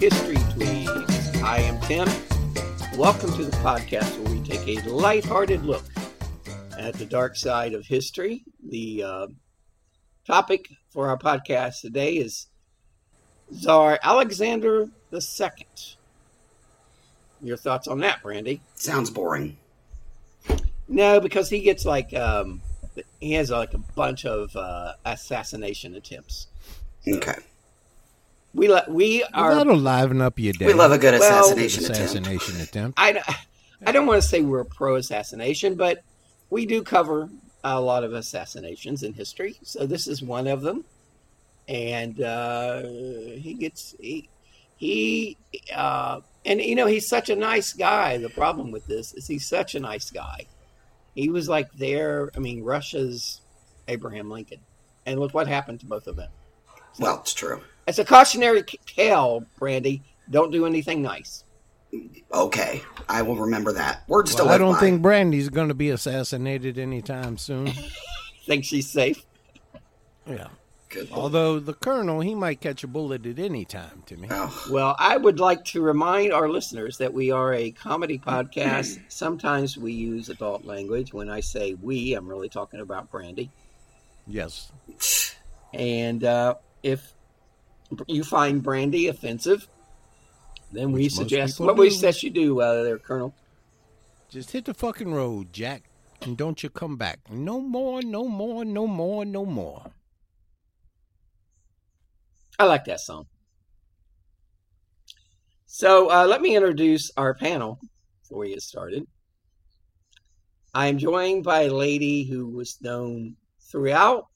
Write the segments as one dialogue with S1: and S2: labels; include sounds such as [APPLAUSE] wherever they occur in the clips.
S1: History Tweets. I am Tim. Welcome to the podcast where we take a lighthearted look at the dark side of history. The uh, topic for our podcast today is Tsar Alexander II. Your thoughts on that, Brandy?
S2: Sounds boring.
S1: No, because he gets like um, he has like a bunch of uh, assassination attempts.
S2: Okay.
S1: We le- we are
S3: That'll liven up your day.
S2: We love a good
S1: Well-
S2: assassination attempt.
S3: assassination attempt.
S1: I, I don't want to say we're pro assassination, but we do cover a lot of assassinations in history. So this is one of them, and uh, he gets he he uh, and you know he's such a nice guy. The problem with this is he's such a nice guy. He was like there. I mean, Russia's Abraham Lincoln, and look what happened to both of them.
S2: Well, it's true.
S1: It's a cautionary tale, Brandy. Don't do anything nice.
S2: Okay, I will remember that. Words to
S3: Well, I don't
S2: by.
S3: think Brandy's going to be assassinated anytime soon. [LAUGHS]
S1: Think she's safe?
S3: yeah.
S2: Good.
S3: Although the colonel, he might catch a bullet at any time, Timmy.
S2: Oh,
S1: Well, I would like to remind our listeners that we are a comedy podcast. [CLEARS THROAT] Sometimes we use adult language. When I say we, I'm really talking about Brandy.
S3: Yes. [SNIFFS]
S1: And uh, if you find Brandy offensive, then we
S3: Which most
S1: suggest what we suggest you do, uh, there, Colonel.
S3: Just hit the fucking road, Jack, and don't you come back. No more, no more, no more, no more.
S1: I like that song. So uh, let me introduce our panel before we get started. I am joined by a lady who was known throughout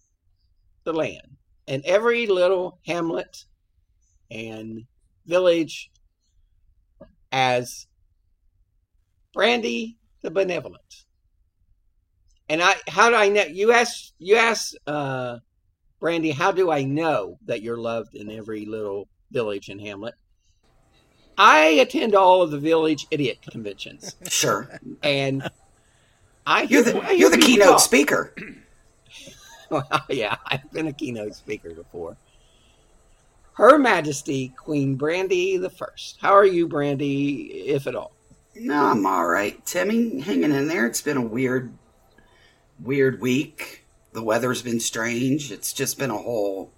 S1: the land and every little hamlet and village as Brandy the Benevolent. And I, how do I know? You ask, you ask, uh, Brandy, how do I know that you're loved in every little village and hamlet? I attend all of the village idiot conventions,
S2: sure.
S1: and I
S2: You're
S1: I
S2: the you're the keynote
S1: talk.
S2: speaker. [LAUGHS]
S1: Well, yeah, I've been a keynote speaker before. Her Majesty Queen Brandy the First. How are you, Brandy, if at all?
S2: No, I'm all right, Timmy. Hanging in there. It's been a weird, weird week. The weather's been strange. It's just been a whole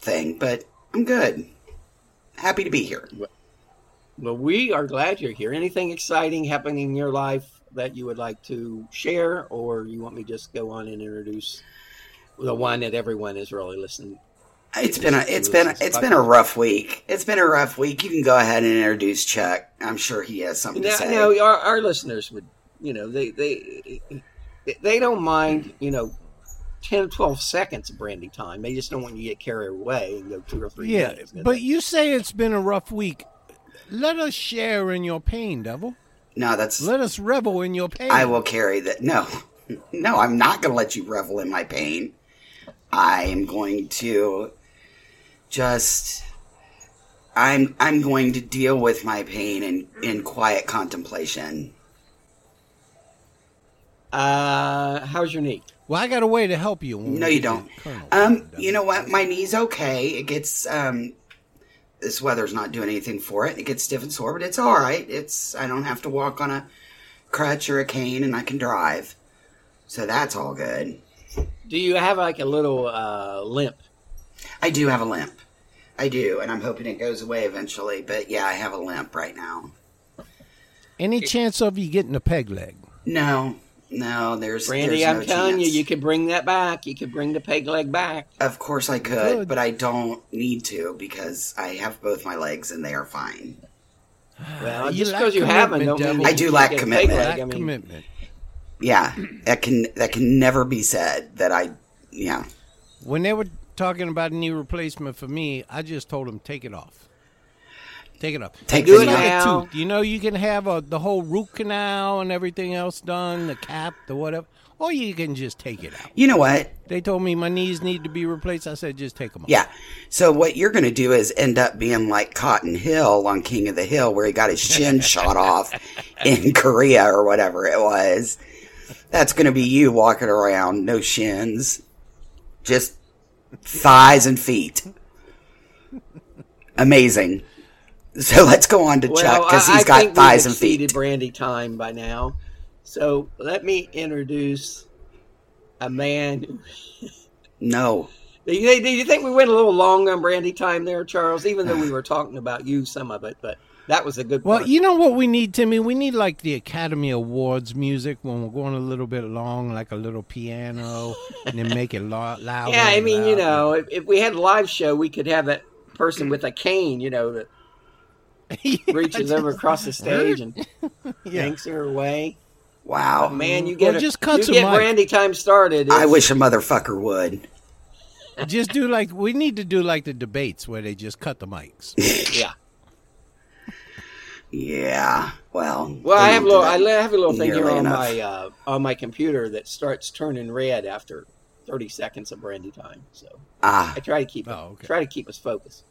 S2: thing, but I'm good. Happy to be here.
S1: Well, we are glad you're here. Anything exciting happening in your life that you would like to share, or you want me to just go on and introduce the one that everyone is really listening?
S2: It's been a it's been a, it's been a rough week. It's been a rough week. You can go ahead and introduce Chuck. I'm sure he has something to say.
S1: No, our, our listeners would, you know, they they they don't mind, you know, 10 or 12 seconds of brandy time. They just don't want you to get carried away and go two or three
S3: Yeah,
S1: minutes.
S3: but you say it's been a rough week. Let us share in your pain, devil.
S2: No, that's
S3: Let us revel in your pain.
S2: I will carry that. No, [LAUGHS] No, I'm not going to let you revel in my pain. I am going to just I'm I'm going to deal with my pain in in quiet contemplation.
S1: Uh, how's your knee?
S3: Well, I got a way to help you.
S2: No, you don't.
S3: Colonel.
S2: Um, you know what? My knee's okay. It gets um, this weather's not doing anything for it. It gets stiff and sore, but it's all right. It's I don't have to walk on a crutch or a cane, and I can drive, so that's all good.
S1: Do you have like a little uh, limp?
S2: I do have a limp. I do, and I'm hoping it goes away eventually. But yeah, I have a limp right now.
S3: Any chance of you getting a peg leg?
S2: No, no, there's
S1: Brandy,
S2: there's
S1: I'm
S2: no
S1: telling you,
S2: chance.
S1: you could bring that back. You could bring the peg leg back.
S2: Of course I could,
S3: Good.
S2: but I don't need to because I have both my legs and they are fine. [SIGHS]
S1: Well,
S3: You
S1: just because you haven't, don't mean
S2: I do
S1: can't
S2: lack
S1: get a peg
S2: commitment.
S1: leg.
S3: Lack
S1: I mean,
S3: commitment.
S2: Yeah, that can that can never be said that I yeah.
S3: When they were talking about a knee replacement for me, I just told them take it off. Take it off.
S2: Take
S1: Do it
S2: knee
S3: Like
S2: off.
S1: now.
S3: a tooth. You know, you can have a, the whole root canal and everything else done, the cap, the whatever, or you can just take it out.
S2: You know what?
S3: They told me my knees need to be replaced. I said just take them off.
S2: Yeah. So what you're going to do is end up being like Cotton Hill on King of the Hill, where he got his shin [LAUGHS] shot off in Korea or whatever it was. That's going to be you walking around, no shins, just thighs and feet. Amazing. [LAUGHS] So let's go on to Chuck
S1: well,
S2: because
S1: I,
S2: he's
S1: I
S2: got
S1: think
S2: thighs
S1: we've
S2: and feet.
S1: exceeded Brandy time by now. So let me introduce a man. [LAUGHS]
S2: No.
S1: Do you, do you think we went a little long on Brandy time there, Charles? Even though we were talking about you, some of it, but that was a good
S3: Well,
S1: part.
S3: you know what we need, Timmy? We need like the Academy Awards music when we're going a little bit long, like a little piano, and then make it loud. [LAUGHS] louder.
S1: yeah, I
S3: and
S1: mean, you know, if, if we had a live show, we could have that person with a cane, you know, that [LAUGHS] reaches over across the stage and [LAUGHS]
S3: Yeah.
S1: yanks her away.
S2: Wow.
S1: Man, you
S3: Or
S1: get a-
S3: just cuts
S1: you get
S3: mic.
S1: Brandy time started.
S2: I wish a motherfucker would.
S3: just do like we need to do like the debates where they just cut the mics. [LAUGHS]
S1: Yeah.
S2: Yeah. Well.
S1: Well, I have a little. I have a little thing here on
S2: enough.
S1: my uh, on my computer that starts turning red after thirty seconds of brandy time. So
S2: Ah.
S1: I try to keep
S3: Oh, okay.
S1: try to keep us focused.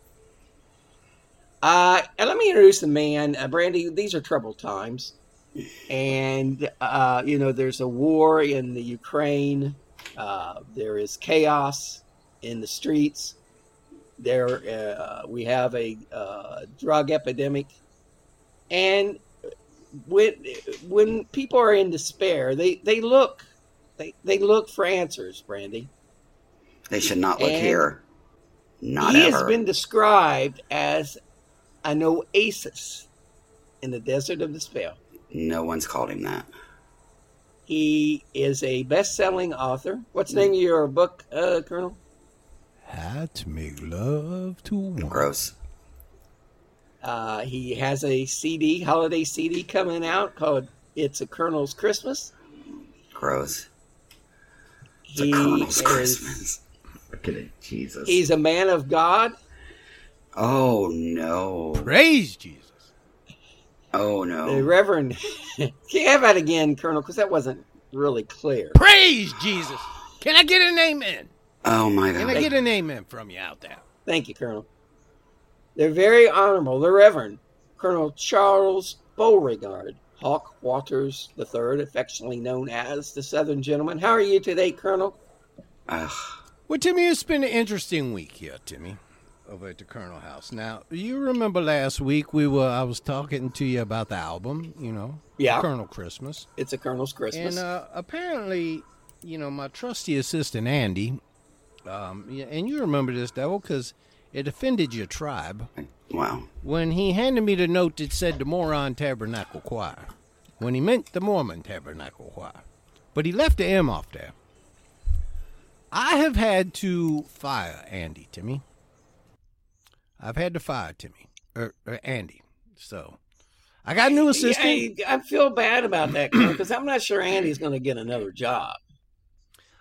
S1: Uh, and let me introduce the man, uh, Brandy. These are troubled times, and uh, you know there's a war in the Ukraine. Uh, there is chaos in the streets. There, uh, we have a uh, drug epidemic, and when when people are in despair, they they look they they look for answers. Brandy.
S2: They should not look
S1: And
S2: here. Not
S1: he
S2: ever.
S1: has been described as an oasis in the desert of despair.
S2: No one's called him that.
S1: He is a best-selling author. What's the name of your book, uh, Colonel?
S3: Had to make love to one.
S2: Gross.
S1: Uh, he has a CD, holiday CD coming out called "It's a Colonel's Christmas."
S2: Gross. It's
S1: He
S2: a Colonel's
S1: is-
S2: Christmas. Look at it. Jesus.
S1: He's a man of God.
S2: Oh, no.
S3: Praise Jesus.
S2: Oh,
S1: The
S2: no.
S1: Reverend. [LAUGHS] Can you have that again, Colonel? Because that wasn't really clear.
S3: Praise Jesus. Can I get an amen?
S2: Oh, my God!
S3: Can I get an amen from you out there?
S1: Thank you, Colonel. They're very honorable. The Reverend Colonel Charles Beauregard, Hawk Waters III, affectionately known as the Southern Gentleman. How are you today, Colonel?
S2: Ugh.
S3: Well, Timmy, it's been an interesting week here, Timmy, over at the Colonel House. Now, you remember last week we were I was talking to you about the album, you know,
S1: Yeah.
S3: Colonel Christmas,
S1: It's a Colonel's Christmas.
S3: and uh, apparently, you know, my trusty assistant Andy, um, and you remember this, Devil, because it offended your tribe
S2: Wow.
S3: when he handed me the note that said the Moron Tabernacle Choir, when he meant the Mormon Tabernacle Choir, but he left the M off there. I have had to fire Andy, Timmy. I've had to fire Timmy or, or Andy. So I got a new assistant.
S1: I, I feel bad about that, because I'm not sure Andy's going to get another job.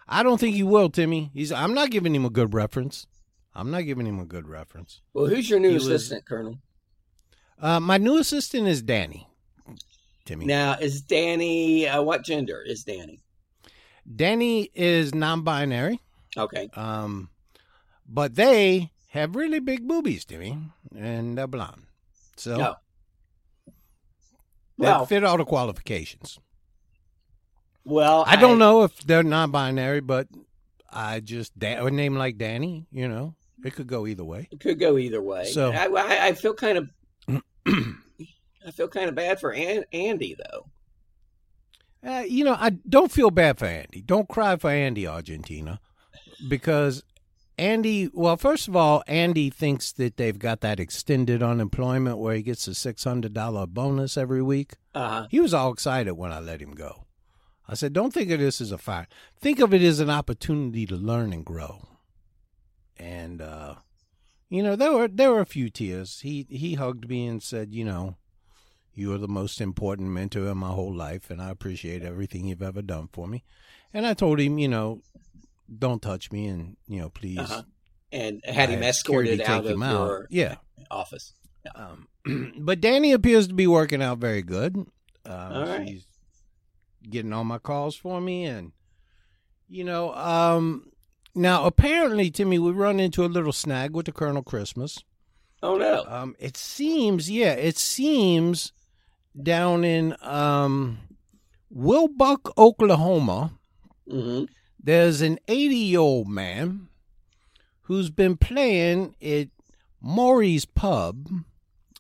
S3: I don't think he will, Timmy. He's. I'm not giving him a good reference. I'm not giving him a good reference.
S1: Well, who's your new
S3: He was-
S1: assistant, Colonel?
S3: Uh, my new assistant is Danny. Timmy.
S1: Now, is Danny, uh, what gender is Danny?
S3: Danny is non-binary,
S1: Okay.
S3: um, but they have really big boobies, Timmy, and they're blonde. So
S1: No.
S3: they
S1: Well,
S3: fit all the qualifications.
S1: well,
S3: I don't know if they're non-binary, but I just da- a name like Danny, you know, it could go either way.
S1: It could go either way.
S3: So-
S1: I, I, I feel kind of, [CLEARS THROAT] I feel kind of bad for An- Andy though.
S3: Uh, you know, I don't feel bad for Andy. Don't cry for Andy, Argentina, because Andy. Well, first of all, Andy thinks that they've got that extended unemployment where he gets a six hundred dollar bonus every week.
S1: Uh,
S3: He was all excited when I let him go. I said, "Don't think of this as a fire. Think of it as an opportunity to learn and grow." And uh, you know, there were there were a few tears. He he hugged me and said, "You know." You are the most important mentor in my whole life, and I appreciate everything you've ever done for me. And I told him, you know, don't touch me, and you know, please.
S1: uh-huh. And had him
S3: I had security
S1: escorted out of
S3: out.
S1: your
S3: Yeah.
S1: office.
S3: Um, [CLEARS THROAT] but Danny appears to be working out very good. Um,
S1: All right.
S3: She's getting all my calls for me, and you know, um, now apparently, Timmy, we run into a little snag with the Colonel Christmas.
S1: Oh no.
S3: Um, it seems, yeah, it seems down in um, Wilbuck, Oklahoma,
S1: hmm
S3: there's an 80 year old man who's been playing at Maury's Pub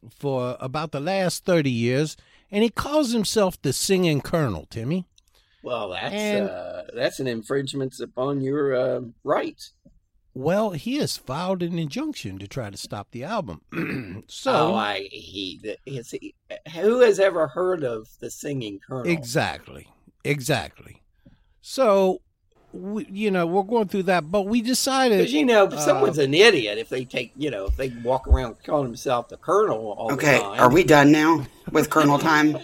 S3: for about the last 30 years, and he calls himself the Singing Colonel, Timmy.
S1: Well, that's
S3: And-
S1: uh, that's an infringement upon your uh, rights.
S3: Well, he has filed an injunction to try to stop the album. [CLEARS THROAT] so,
S1: oh, I he, the, is he who has ever heard of the singing colonel?
S3: exactly, exactly. So, we, you know, we're going through that, but we decided.
S1: Because you know,
S3: Uh,
S1: someone's an idiot if they take you know if they walk around calling himself the colonel all
S2: Okay,
S1: the time.
S2: are we done now with Colonel time?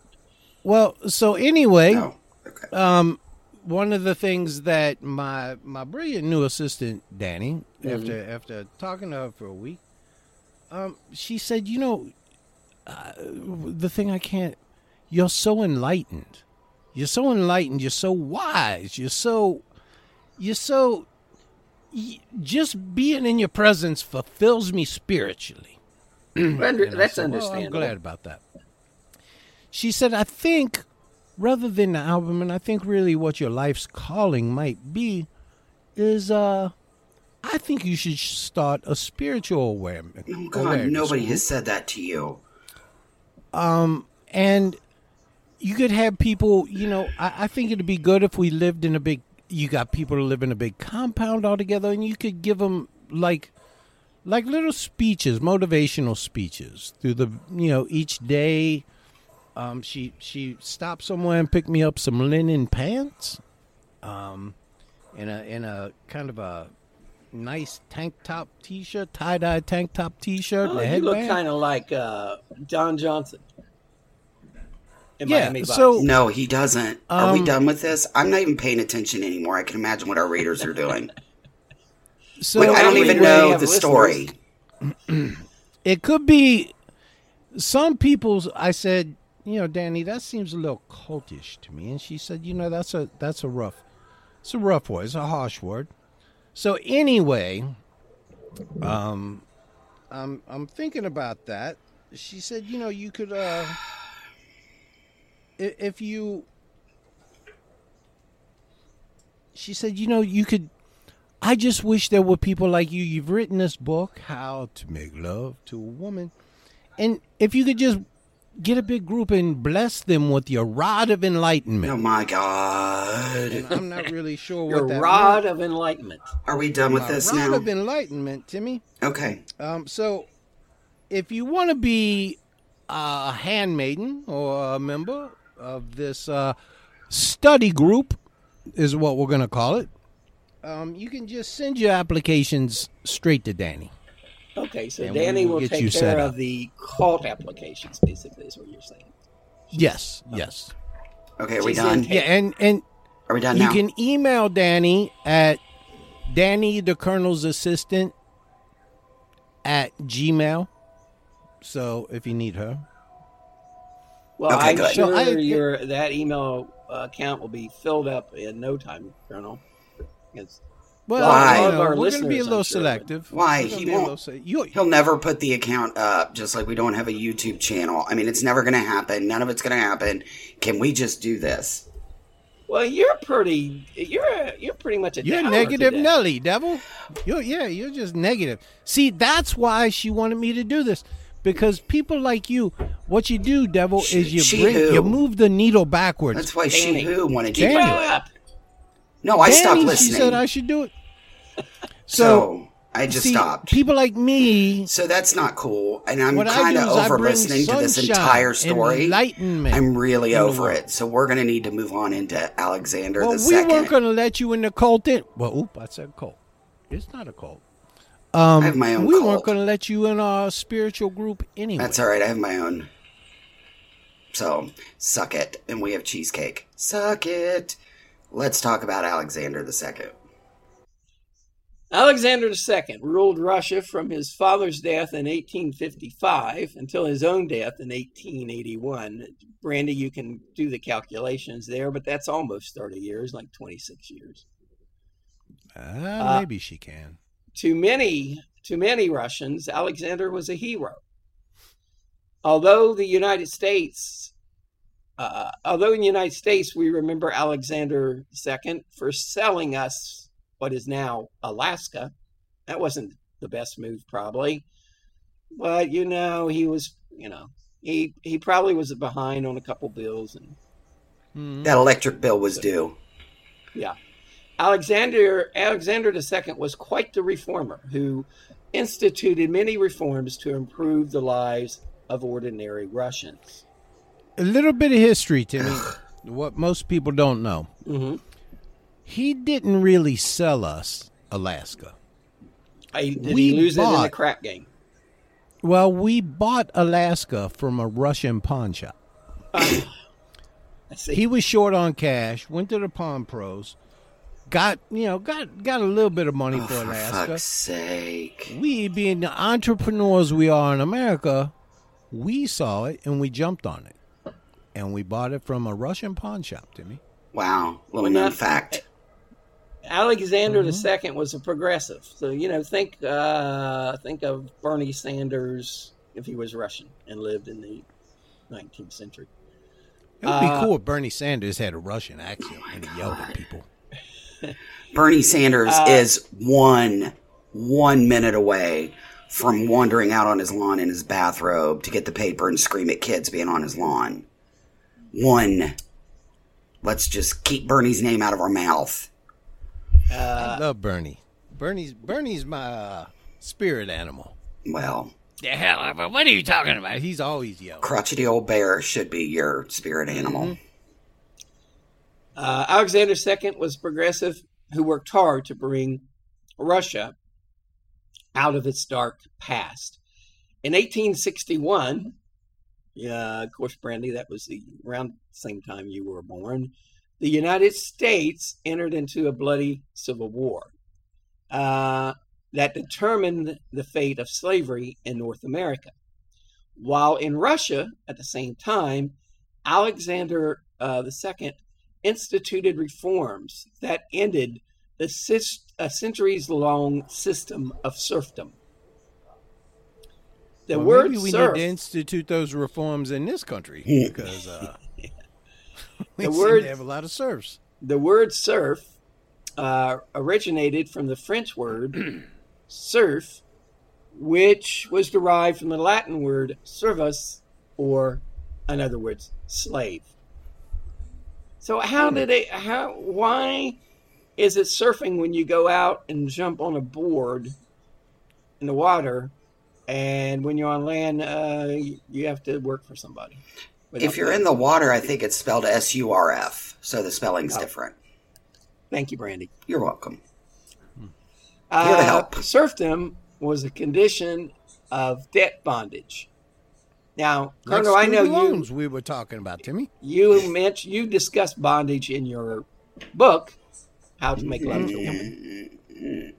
S2: [LAUGHS]
S3: well, so anyway.
S2: No. Okay.
S3: Um, one of the things that my my brilliant new assistant Danny, after after talking to her for a week, um, she said, you know, uh, the thing I can't, you're so enlightened, you're so enlightened, you're so wise, you're so, you're so, just being in your presence fulfills me spiritually. [CLEARS THROAT]
S1: Under- that's
S3: said, "Well,
S1: understandable.
S3: I'm glad about that. She said, I think rather than the album, and I think really what your life's calling might be, is uh I think you should start a spiritual awareness.
S2: Oh God,
S3: awareness
S2: nobody has said that to you.
S3: Um, and you could have people you know I, I think it'd be good if we lived in a big you got people to live in a big compound all together and you could give them like like little speeches motivational speeches through the you know each day um she she stopped somewhere and picked me up some linen pants um in a in a kind of a nice tank top t-shirt tie-dye tank top t-shirt
S1: Oh, you look kind of like uh, Don Johnson. In
S3: Yeah,
S1: Miami Vice.
S3: so-
S2: No, he doesn't. Are we
S3: Um,
S2: done with this? I'm not even paying attention anymore. I can imagine what our readers are doing. [LAUGHS]
S3: so
S2: Wait, I don't even know the
S1: listeners.
S2: story. [CLEARS THROAT]
S3: it could be some people's i said you know danny that seems a little cultish to me and she said you know that's a that's a rough it's a rough word it's a harsh word so anyway um i'm i'm thinking about that she said you know you could uh i- if you she said you know you could I just wish there were people like you. You've written this book, How to Make Love to a Woman. And if you could just get a big group and bless them with your rod of enlightenment.
S2: Oh my God.
S3: And I'm not really sure
S1: Your
S3: what that
S1: rod
S3: means.
S1: of enlightenment.
S2: Are we done with
S3: My
S2: this
S3: rod
S2: now?
S3: of enlightenment, Timmy.
S2: Okay.
S3: Um, so, if you want to be a handmaiden or a member of this uh, study group, is what we're going to call it, um, you can just send your applications straight to Danny.
S1: Okay, so
S3: And
S1: Danny
S3: will
S1: will
S3: get
S1: take
S3: you set
S1: care
S3: up.
S1: of the cult applications, basically, is what you're saying.
S3: Yes, yes.
S2: Okay, are we
S1: She's
S2: done?
S3: Yeah, and and
S2: Are we done
S3: you
S2: now?
S3: can email Danny at Danny the Colonel's assistant at Gmail. So if you need her.
S1: Well,
S2: Okay,
S1: I'm
S2: good.
S1: sure
S3: So I-
S1: your that email uh, account will be filled up in no time, Colonel. It's,
S3: Well,
S2: Why?
S3: you know, we're going to be a little
S1: sure,
S3: selective.
S2: Why? He won't-
S3: se- you,
S2: He'll never put the account up, just like we don't have a YouTube channel. I mean, it's never going to happen. None of it's going to happen. Can we just do this?
S1: well, you're pretty. You're you're pretty much a.
S3: You're negative
S1: today.
S3: Nelly, devil. You're yeah, you're just negative. See, that's why she wanted me to do this. Because people like you, what you do, devil,
S2: She-
S3: is you bring
S2: who?
S3: you move the needle backwards.
S2: That's why she who wanted to
S3: Danny.
S2: do it.
S1: up.
S2: No, I stopped listening.
S3: She said I should do it. [LAUGHS] So,
S2: so I just
S3: see,
S2: stopped.
S3: people like me,
S2: So that's not cool. And I'm kind of over listening to this entire story.
S3: enlightenment
S2: I'm really over
S3: world.
S2: it. So we're going to need to move on into Alexander
S3: well,
S2: the
S3: we
S2: second.
S3: weren't going to let you in the cult. In, well, oop, I said cult. It's not a cult.
S2: I have my own
S3: we
S2: cult.
S3: weren't going to let you in our spiritual group anyway.
S2: That's all right. I have my own. So suck it. And we have cheesecake. Suck it. Let's talk about Alexander the second.
S1: Alexander II ruled Russia from his father's death in 1855 until his own death in 1881. Brandy, you can do the calculations there, but that's almost 30 years, like 26 years.
S3: Ah, maybe she can.
S1: To many, to many Russians, Alexander was a hero. Although the United States, uh, although in the United States we remember Alexander II for selling us what is now Alaska, that wasn't the best move, probably. But you know, he was, you know, he he probably was behind on a couple bills, and
S3: Mhm.
S2: That electric bill was due.
S1: yeah. Alexander Alexander II was quite the reformer who instituted many reforms to improve the lives of ordinary Russians.
S3: A little bit of history, Timmy. [SIGHS] what most people don't know.
S1: hmm
S3: He didn't really sell us Alaska.
S1: I, did
S3: We
S1: he lose it in the crap game?
S3: Well, we bought Alaska from a Russian pawn shop.
S1: I see.
S3: He was short on cash. Went to the pawn pros. Got you know got got a little bit of money
S2: Oh,
S3: for
S2: for fuck's sake.
S3: We, being the entrepreneurs we are in America, we saw it and we jumped on it, and we bought it from a Russian pawn shop. Timmy.
S2: Wow. Little
S1: Well,
S2: known
S1: now-
S2: fact.
S1: Alexander
S3: Mm-hmm.
S1: II was a progressive. So you know, think uh, think of Bernie Sanders if he was Russian and lived in the 19th century.
S3: It would be
S1: Uh,
S3: cool if Bernie Sanders had a Russian accent and he yelled at people.
S2: Bernie Sanders
S1: Uh,
S2: is one one minute away from wandering out on his lawn in his bathrobe to get the paper and scream at kids being on his lawn. One. Let's just keep Bernie's name out of our mouth.
S3: I love Bernie. Bernie's Bernie's my uh, spirit animal.
S2: Well,
S3: The hell? What are you talking about? He's always yelling.
S2: crotchety old bear should be your spirit animal.
S1: Uh, Alexander II was progressive who worked hard to bring Russia out of its dark past. In 1861, yeah, of course, Brandy, that was the, around the same time you were born, the United States entered into a bloody civil war uh, that determined the fate of slavery in North America. While in Russia, at the same time, Alexander uh, II instituted reforms that ended the centuries long system of serfdom. The
S3: Well,
S1: word
S3: maybe we
S1: serf,
S3: need to institute those reforms in this country [LAUGHS] because uh, we
S1: The
S3: seem
S1: word-
S3: to have a lot of serfs.
S1: the word serf uh, originated from the French word [CLEARS THROAT] serf, which was derived from the Latin word servus, or in other words, slave. So how did it? How? Why is it surfing when you go out and jump on a board in the water, and when you're on land, uh, you- have to work for somebody?
S2: If you're in the water, I think it's spelled S U R F, so the spelling's different.
S1: thank you, Brandy.
S2: You're welcome. Here to
S1: Uh,
S2: help.
S1: Serfdom was a condition of debt bondage. Now, Colonel, I know
S3: student
S1: you
S3: we were talking about, Timmy.
S1: you mentioned you discussed bondage in your book, How to Make Love to a Woman.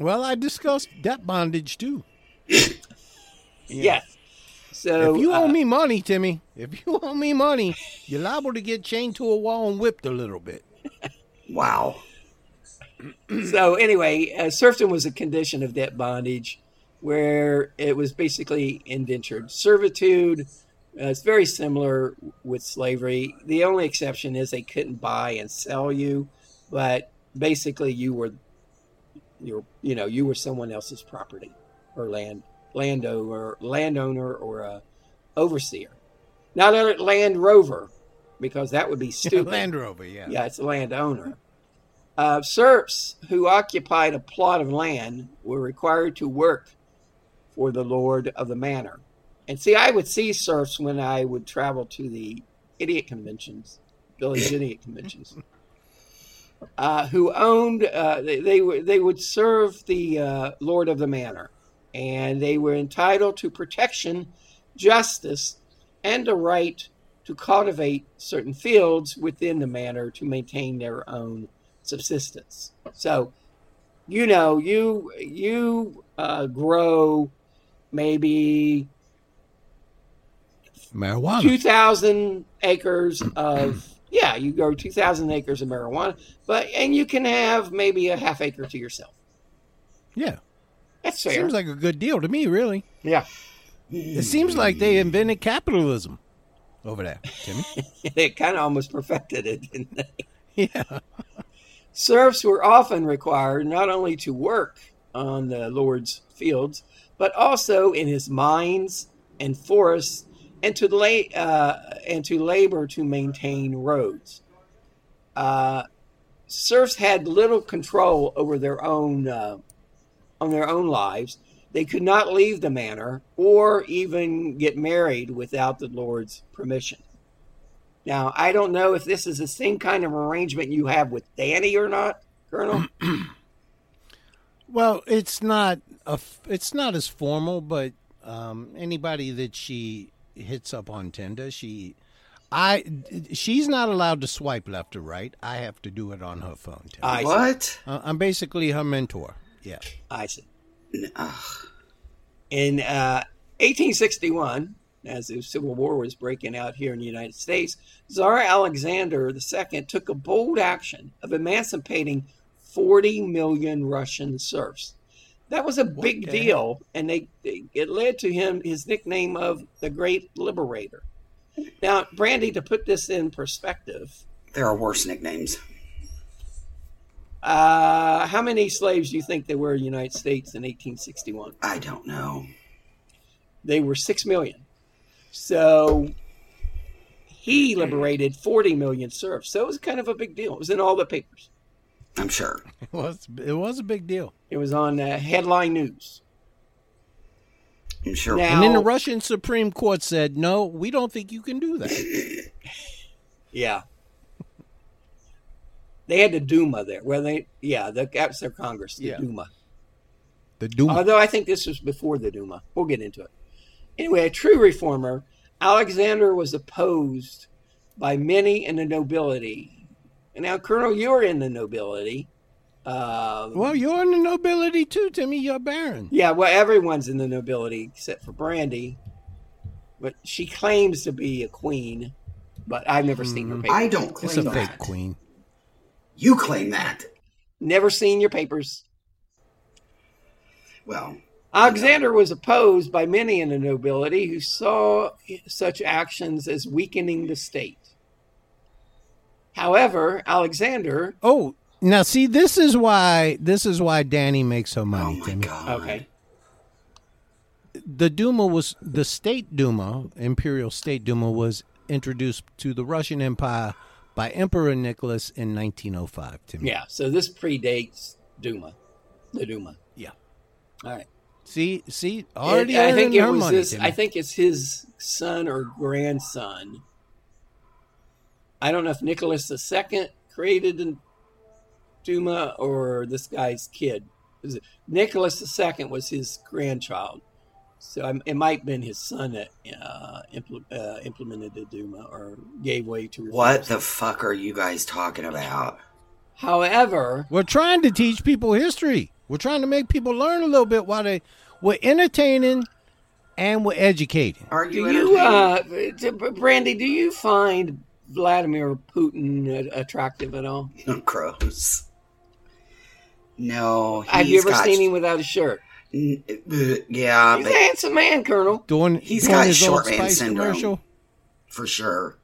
S3: Well, I discussed debt bondage too. [LAUGHS]
S1: Yes. So
S3: if you owe
S1: uh,
S3: me money, Timmy, if you owe me money, you're liable to get chained to a wall and whipped a little bit. [LAUGHS]
S2: Wow. [CLEARS THROAT]
S1: so anyway, uh, serfdom was a condition of debt bondage, where it was basically indentured servitude. Uh, it's very similar with slavery. The only exception is they couldn't buy and sell you, but basically you were, you you know, you were someone else's property or land landowner, landowner or a overseer, not a land rover, because that would be [LAUGHS] stupid.
S3: Land Rover, yeah.
S1: Yeah, it's a landowner. Uh, serfs who occupied a plot of land were required to work for the lord of the manor. And see, I would see serfs when I would travel to the idiot conventions, village idiot conventions, [LAUGHS] uh, who owned. Uh, they, they were they would serve the uh, lord of the manor, and they were entitled to protection, justice, and a right to cultivate certain fields within the manor to maintain their own subsistence. So, you know, you you uh, grow maybe
S3: Marijuana.
S1: two thousand acres of [CLEARS THROAT] yeah, you grow two thousand acres of marijuana, but and you can have maybe a half acre to yourself.
S3: Yeah.
S1: That's fair.
S3: Seems like a good deal to me, really.
S1: yeah,
S3: It seems like they invented capitalism over there, Timmy. [LAUGHS]
S1: they kind of almost perfected it, didn't they?
S3: yeah.
S1: Serfs were often required not only to work on the Lord's fields, but also in his mines and forests, and to lay uh, and to labor to maintain roads. Uh, serfs had little control over their own uh, on their own lives. They could not leave the manor or even get married without the Lord's permission. Now, I don't know if this is the same kind of arrangement you have with Danny or not, Colonel. [CLEARS THROAT]
S3: Well, it's not a, f- it's not as formal, but um, anybody that she hits up on Tinder, she, I, she's not allowed to swipe left or right. I have to do it on her phone. Timmy.
S1: I.
S2: What?
S3: Uh, I'm basically her mentor. Yeah.
S1: I see. In uh, 1861, as the Civil War was breaking out here in the United States, Tsar Alexander II took a bold action of emancipating 40 million Russian serfs. That was a big
S3: the
S1: deal, and they, they it led to him his nickname of the Great Liberator. Now, Brandy, to put this in perspective,
S2: There are worse nicknames.
S1: uh, how many slaves do you think there were in the United States in 1861?
S2: I don't know.
S1: they were 6 million. So he liberated 40 million serfs. So it was kind of a big deal. It was in all the papers.
S2: I'm sure.
S3: It was, it was a big deal.
S1: It was on uh, headline news.
S2: I'm sure.
S1: Now-
S3: And then the Russian Supreme Court said, no, we don't think you can do that. [LAUGHS]
S1: Yeah. They had the Duma there. Well, they, yeah, the, that was their Congress, the
S3: Yeah.
S1: Duma.
S3: The Duma.
S1: Although I think this was before the Duma. We'll get into it. Anyway, a true reformer, Alexander was opposed by many in the nobility. And now, Colonel, you're in the nobility. Uh,
S3: well, you're in the nobility too, Timmy. You're Baron.
S1: yeah, well, everyone's in the nobility except for Brandy. But she claims to be a queen, but I've never seen her papers.
S2: I don't claim that.
S3: It's a
S2: that.
S3: fake queen.
S2: You claim that.
S1: Never seen your papers.
S2: Well,
S1: Alexander was opposed by many in the nobility who saw such actions as weakening the state. However, Alexander,
S3: Oh, now see, this is why this is why Danny makes her
S2: oh
S3: money,
S2: my
S3: Timmy.
S2: god.
S1: okay,
S3: The Duma was the state Duma, Imperial State Duma, was introduced to the Russian Empire by Emperor Nicholas in 1905. Timmy.
S1: yeah, so this predates Duma, the Duma.
S3: yeah.
S1: All right.
S3: See, see, already
S1: It- I think it was
S3: money.
S1: his,
S3: Timmy.
S1: I think it's his son or grandson. I don't know if Nicholas II created the Duma or this guy's kid. Is Nicholas II was his grandchild, so it might have been his son that uh, impl- uh, implemented the Duma or gave way to.
S2: What the fuck are you guys talking about?
S1: However,
S3: We're trying to teach people history. We're trying to make people learn a little bit while they we're entertaining and we're educating.
S2: Are
S1: Do
S2: you?
S1: you, uh, Brandy? Do you find Vladimir Putin attractive at all?
S2: No, [LAUGHS] gross. No.
S1: Have you ever
S2: got-
S1: seen him without a shirt?
S2: N- uh, Yeah,
S1: He's
S2: but
S1: a handsome man, Colonel.
S3: Doing
S2: He's
S3: doing
S2: got
S3: his
S2: short
S3: Old
S2: man syndrome.
S3: commercial.
S2: for sure.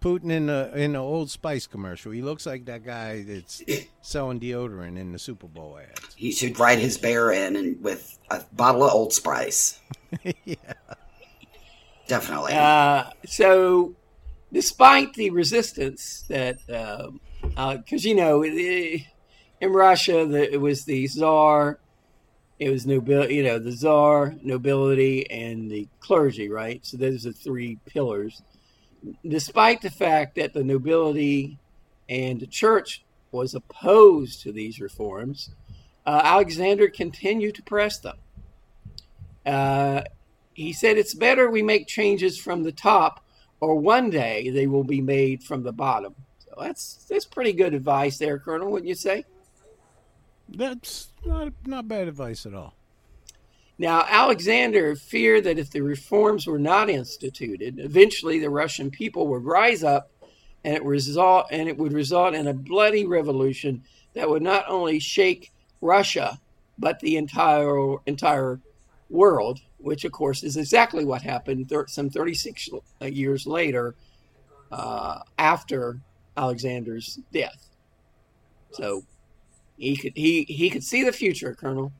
S3: Putin in the in the Old Spice commercial. He looks like that guy that's [LAUGHS] selling deodorant in the Super Bowl ads.
S2: He should ride his bear in and with a bottle of Old Spice. [LAUGHS]
S3: yeah.
S2: Definitely.
S1: Uh, so, despite the resistance that, because you know, in Russia, the, it was the czar, it was nobility, you know, the czar, nobility, and the clergy, right? So those are three pillars. Despite the fact that the nobility and the church was opposed to these reforms, uh, Alexander continued to press them. Uh, he said it's better we make changes from the top or one day they will be made from the bottom. So that's that's pretty good advice there colonel wouldn't you say?
S3: That's not not bad advice at all.
S1: now alexander feared that if the reforms were not instituted eventually the russian people would rise up and it result and it would result in a bloody revolution that would not only shake russia but the entire entire world, which of course is exactly what happened thir- some 36 years later uh, after Alexander's death. So he could he he could see the future, Colonel.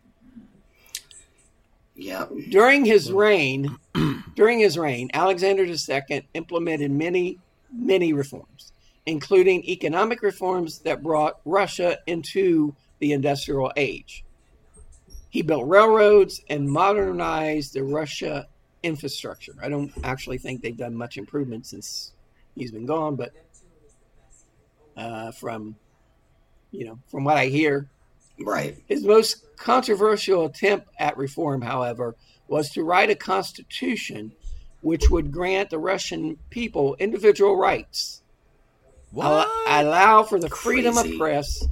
S2: yeah.
S1: During his reign, [CLEARS THROAT] during his reign, Alexander II implemented many many reforms, including economic reforms that brought Russia into the industrial age. He built railroads and modernized the Russia infrastructure. I don't actually think they've done much improvement since he's been gone, but uh, from you know from what I hear,
S2: Right.
S1: his most controversial attempt at reform, however, was to write a constitution which would grant the Russian people individual rights, al- allow for the freedom of press,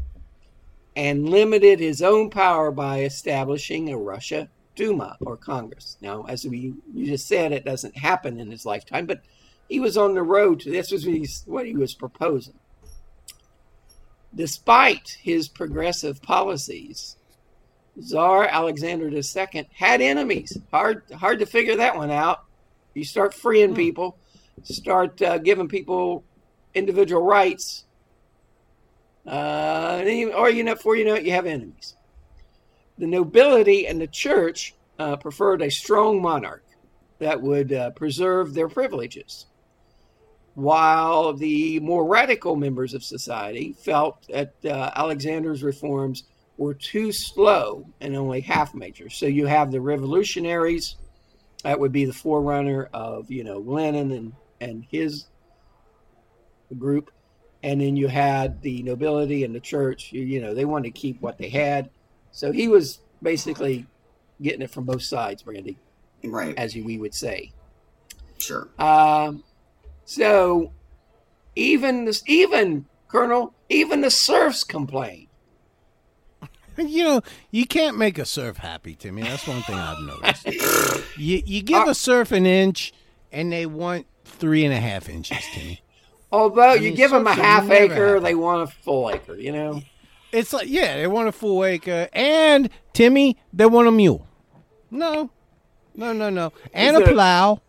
S1: and limited his own power by establishing a Russia Duma or Congress. Now, as we you just said, it doesn't happen in his lifetime, but he was on the road to this was what, he's, what he was proposing. Despite his progressive policies, Tsar Alexander II had enemies. Hard, hard to figure that one out. You start freeing people, start uh, giving people individual rights, uh, and or you know, before you know you have enemies. The nobility and the church uh, preferred a strong monarch that would uh, preserve their privileges, while the more radical members of society felt that uh, Alexander's reforms were too slow and only half measures. So you have the revolutionaries, that would be the forerunner of you know Lenin and and his group, and then you had the nobility and the church. You, you know they wanted to keep what they had, so he was basically getting it from both sides, Brandy,
S2: Right.
S1: as we would say.
S2: Sure.
S1: Um, so even this, even Colonel, even the serfs complained. [LAUGHS]
S3: You know, you can't make a serf happy, Timmy. That's one thing I've noticed. [LAUGHS] you you give a serf an inch, and they want three and a half inches, Timmy.
S1: Although you give them a half acre,
S3: happy.
S1: they want a full acre. You know.
S3: It's like, yeah, they want a full acre, and Timmy, they want a mule. No, no, no, no, and a
S1: it-
S3: plow.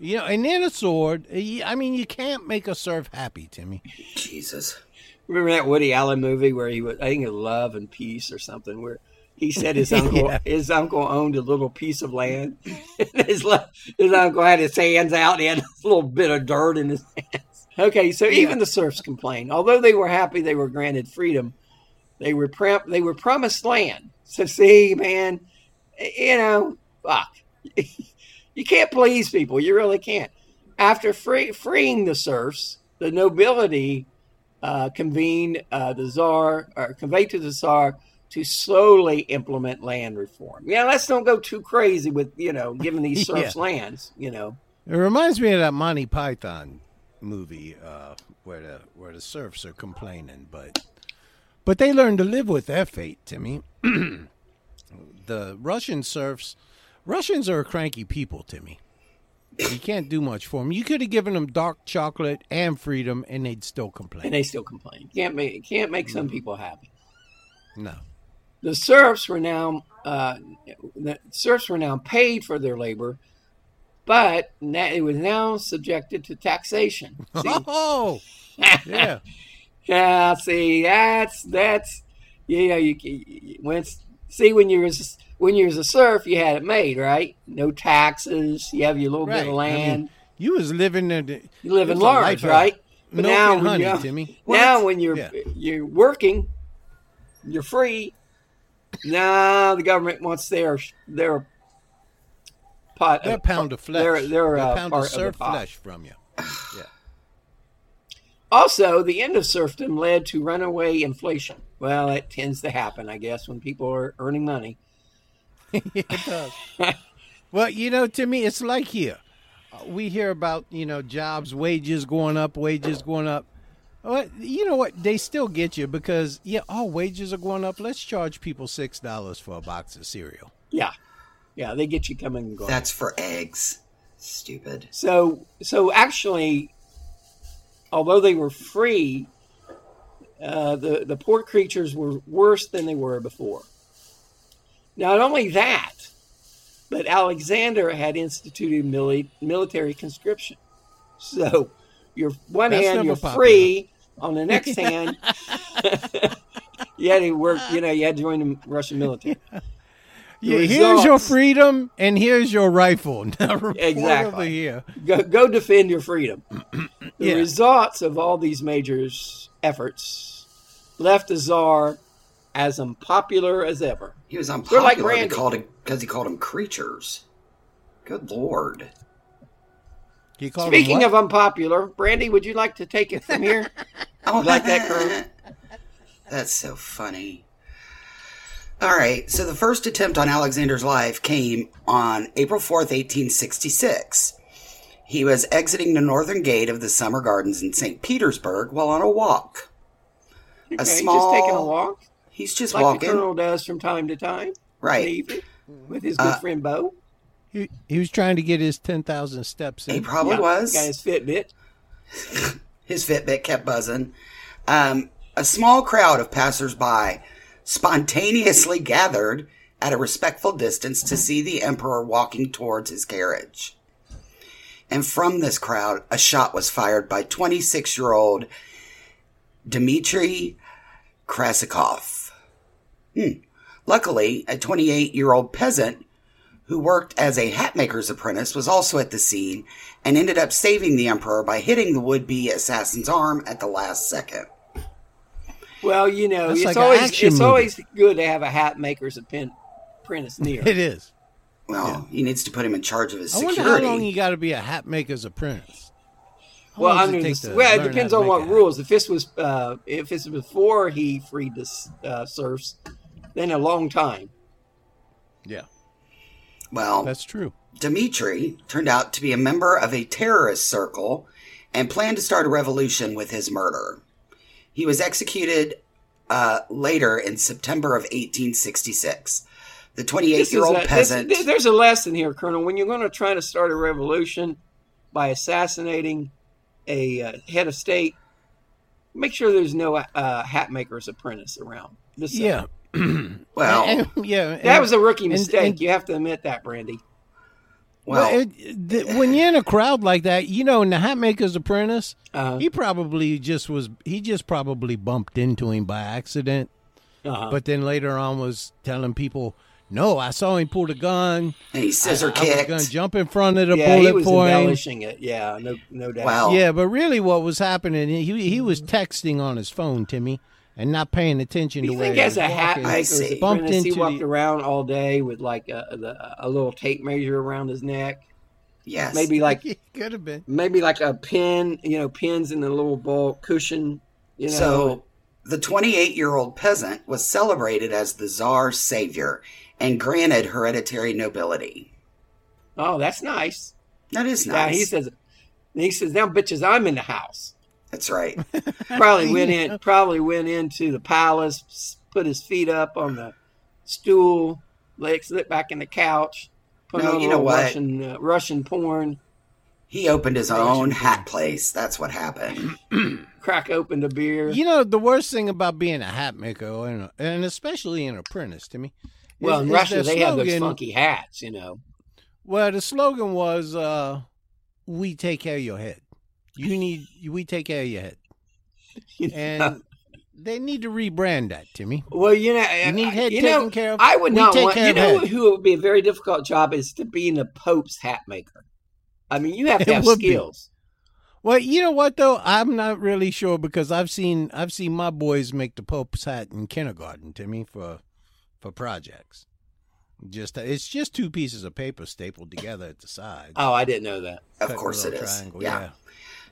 S3: You know, and then a sword. I mean, you can't make a surf happy, Timmy.
S2: Jesus.
S1: Remember that Woody Allen movie where he was, I think it was Love and Peace or something, where he said his [LAUGHS] uncle
S3: Yeah.
S1: his uncle owned a little piece of land. [LAUGHS] his his uncle had his hands out, and he had a little bit of dirt in his hands. Okay, so even the serfs complained. Although they were happy they were granted freedom, they were pre- they were promised land. So see, man, you know, fuck, [LAUGHS] you can't please people. You really can't. After free- freeing the serfs, the nobility uh, convened uh, the czar or conveyed to the czar to slowly implement land reform. Yeah, let's don't go too crazy with you know giving these [LAUGHS] serfs
S3: Yeah.
S1: lands. You know,
S3: It reminds me of that Monty Python movie uh, where the where the serfs are complaining, but but they learn to live with their fate, Timmy. [CLEARS THROAT] the Russian serfs Russians are a cranky people, Timmy. You can't do much for them. You could have given them dark chocolate and freedom, and they'd still complain.
S1: and they still complain. Can't make can't make some people happy.
S3: No.
S1: The serfs were now uh, the serfs were now paid for their labor, but it was now subjected to taxation. [LAUGHS] See,
S3: Oh, yeah. [LAUGHS]
S1: yeah, see, that's that's yeah. You, you once see when you was when you was a serf, you had it made right. No taxes. You have your little bit
S3: Right.
S1: of
S3: I mean,
S1: land.
S3: you was living in the,
S1: you live in large, right?
S3: milk
S1: now, when
S3: honey,
S1: you're,
S3: Timmy.
S1: now when you're
S3: Yeah.
S1: you're working, you're free. Now the government wants their their pot.
S3: Their pound of flesh.
S1: Their, their,
S3: Their
S1: uh,
S3: pound of
S1: of
S3: surf
S1: pot.
S3: flesh from you. [SIGHS] Yeah.
S1: Also, the end of serfdom led to runaway inflation. Well, it tends to happen, I guess, when people are earning money. [LAUGHS]
S3: it does. [LAUGHS] well, you know, to me, it's like here. Uh, We hear about you know jobs, wages going up, wages going up. Well, you know what? They still get you because yeah, all wages are going up. Let's charge people six dollars for a box of cereal.
S1: Yeah, yeah, they get you coming and going.
S2: That's for eggs. Stupid.
S1: So, so actually, although they were free, uh, the the poor creatures were worse than they were before. Not only that, but Alexander had instituted mili- military conscription. So, you're one
S3: That's
S1: hand you're
S3: popular.
S1: free, on the next [LAUGHS] hand, [LAUGHS] you had to work. You know, you had to join the Russian military.
S3: Yeah,
S1: The
S3: here's your freedom, and here's your rifle. [LAUGHS] Now
S1: Exactly.
S3: over here.
S1: go, go defend your freedom. [CLEARS THROAT] The
S3: Yeah.
S1: results of all these majors efforts left the czar as unpopular as ever.
S2: He was
S1: They're
S2: unpopular
S1: like
S2: because
S1: Brandy.
S2: he called it because he called them creatures. Good lord.
S3: He called
S1: Speaking of unpopular, Brandy, would you like to take it from here? [LAUGHS]
S2: Oh,
S1: like that, Colonel?
S2: That's so funny. All right, so the first attempt on Alexander's life came on April 4th, 1866. He was exiting the northern gate of the Summer Gardens in St. Petersburg while on a walk.
S1: Okay,
S2: small-
S1: just taking a walk,
S2: He's just
S1: like the
S2: walking.
S1: Colonel does from time to time
S2: Right.
S1: evening with his good
S2: Uh,
S1: friend Bo.
S3: He, he was trying to get his ten thousand steps in.
S2: He probably
S1: Yeah,
S2: was.
S1: Got his Fitbit. [LAUGHS]
S2: His Fitbit kept buzzing. Um, a small crowd of passersby spontaneously gathered at a respectful distance to see the emperor walking towards his carriage. And from this crowd, a shot was fired by 26 year old Dmitry Karakozov. Hmm. Luckily, a 28 year old peasant who worked as a hatmaker's apprentice, was also at the scene and ended up saving the emperor by hitting the would-be assassin's arm at the last second.
S1: Well, you know,
S3: That's
S1: it's
S3: like
S1: always it's
S3: movie.
S1: always good to have a hat maker's appen- apprentice [LAUGHS] near.
S3: It is.
S2: Well, he needs to put him in charge of his
S3: I wonder
S2: security.
S3: how long you got to be a hat maker's apprentice. How
S1: Well,
S3: long does
S1: under
S3: it
S1: the, well, it depends on what rules. If this was uh, if it's before he freed the s- uh, serfs, then a long time.
S3: Yeah,
S2: well,
S3: that's true.
S2: Dmitri turned out to be a member of a terrorist circle and planned to start a revolution with his murder. He was executed uh, later in September of 1866. The 28 year old
S1: a, this-
S2: peasant.
S1: there's a lesson here, Colonel. When you're going to try to start a revolution by assassinating a uh, head of state, make sure there's no uh, hat maker's apprentice around. Just saying.
S3: Yeah, [CLEARS THROAT]
S2: well,
S3: And- yeah.
S1: that was a rookie
S3: and-
S1: mistake.
S3: and-
S1: you have to admit that, Brandy.
S2: Well,
S3: Well, it, the, when you're in a crowd like that, you know, in the hat maker's apprentice,
S1: Uh,
S3: he probably just was. He just probably bumped into him by accident,
S1: uh-huh.
S3: but then later on was telling people, "No, I saw him pull the gun.
S2: and he scissor
S3: I was
S2: kicked.
S3: going to jump in front of the
S1: yeah, he was
S3: for him."
S1: embellishing it. Yeah, no, no doubt.
S2: Wow.
S3: Yeah, but really, what was happening? He he was texting on his phone, Timmy, and not paying attention
S1: Do
S3: to
S1: you
S3: where
S1: think
S3: he
S1: as
S3: was
S1: a hat
S3: walking.
S2: I see.
S3: Bumped
S1: apprentice, he
S3: into
S1: walked
S3: the-
S1: around all day with like a, the, a little tape measure around his neck?
S2: yes.
S1: Maybe like [LAUGHS]
S3: He could have been.
S1: maybe like a pin, you know, pins in the little ball cushion. You know,
S2: So, the 28 year old peasant was celebrated as the czar's savior and granted hereditary nobility.
S1: oh, that's nice.
S2: That is
S1: Yeah,
S2: nice.
S1: he says. He says, "Now, bitches, I'm in the house."
S2: That's right. [LAUGHS]
S1: Probably went in. Probably went into the palace, put his feet up on the stool, legs slipped back in the couch, Put
S2: No,
S1: on
S2: you know what?
S1: Russian uh, Russian porn.
S2: He opened his own hat place. That's what happened. [CLEARS THROAT]
S1: Crack open a beer.
S3: You know, the worst thing about being a hat maker, and, and especially an apprentice, to me.
S1: well,
S3: is-
S1: in
S3: is
S1: Russia
S3: their
S1: they have those funky hats. You know.
S3: Well, the slogan was, uh, "We take care of your head. You need, we take care of your head." [LAUGHS] And they need to rebrand that, Timmy.
S1: Well, you know,
S3: You need head
S1: you
S3: taken
S1: know,
S3: care of.
S1: I would not
S3: take
S1: want. You know
S3: head.
S1: who would be a very difficult job is to be the Pope's hat maker. I mean, you have to
S3: It
S1: have
S3: would be.
S1: skills.
S3: Well, you know what though, I'm not really sure because I've seen I've seen my boys make the Pope's hat in kindergarten, Timmy, for for projects. Just it's just two pieces of paper stapled together at the sides.
S1: Oh, I didn't know that.
S2: Of
S3: Cut a
S2: course it is.
S3: triangle,
S2: Yeah.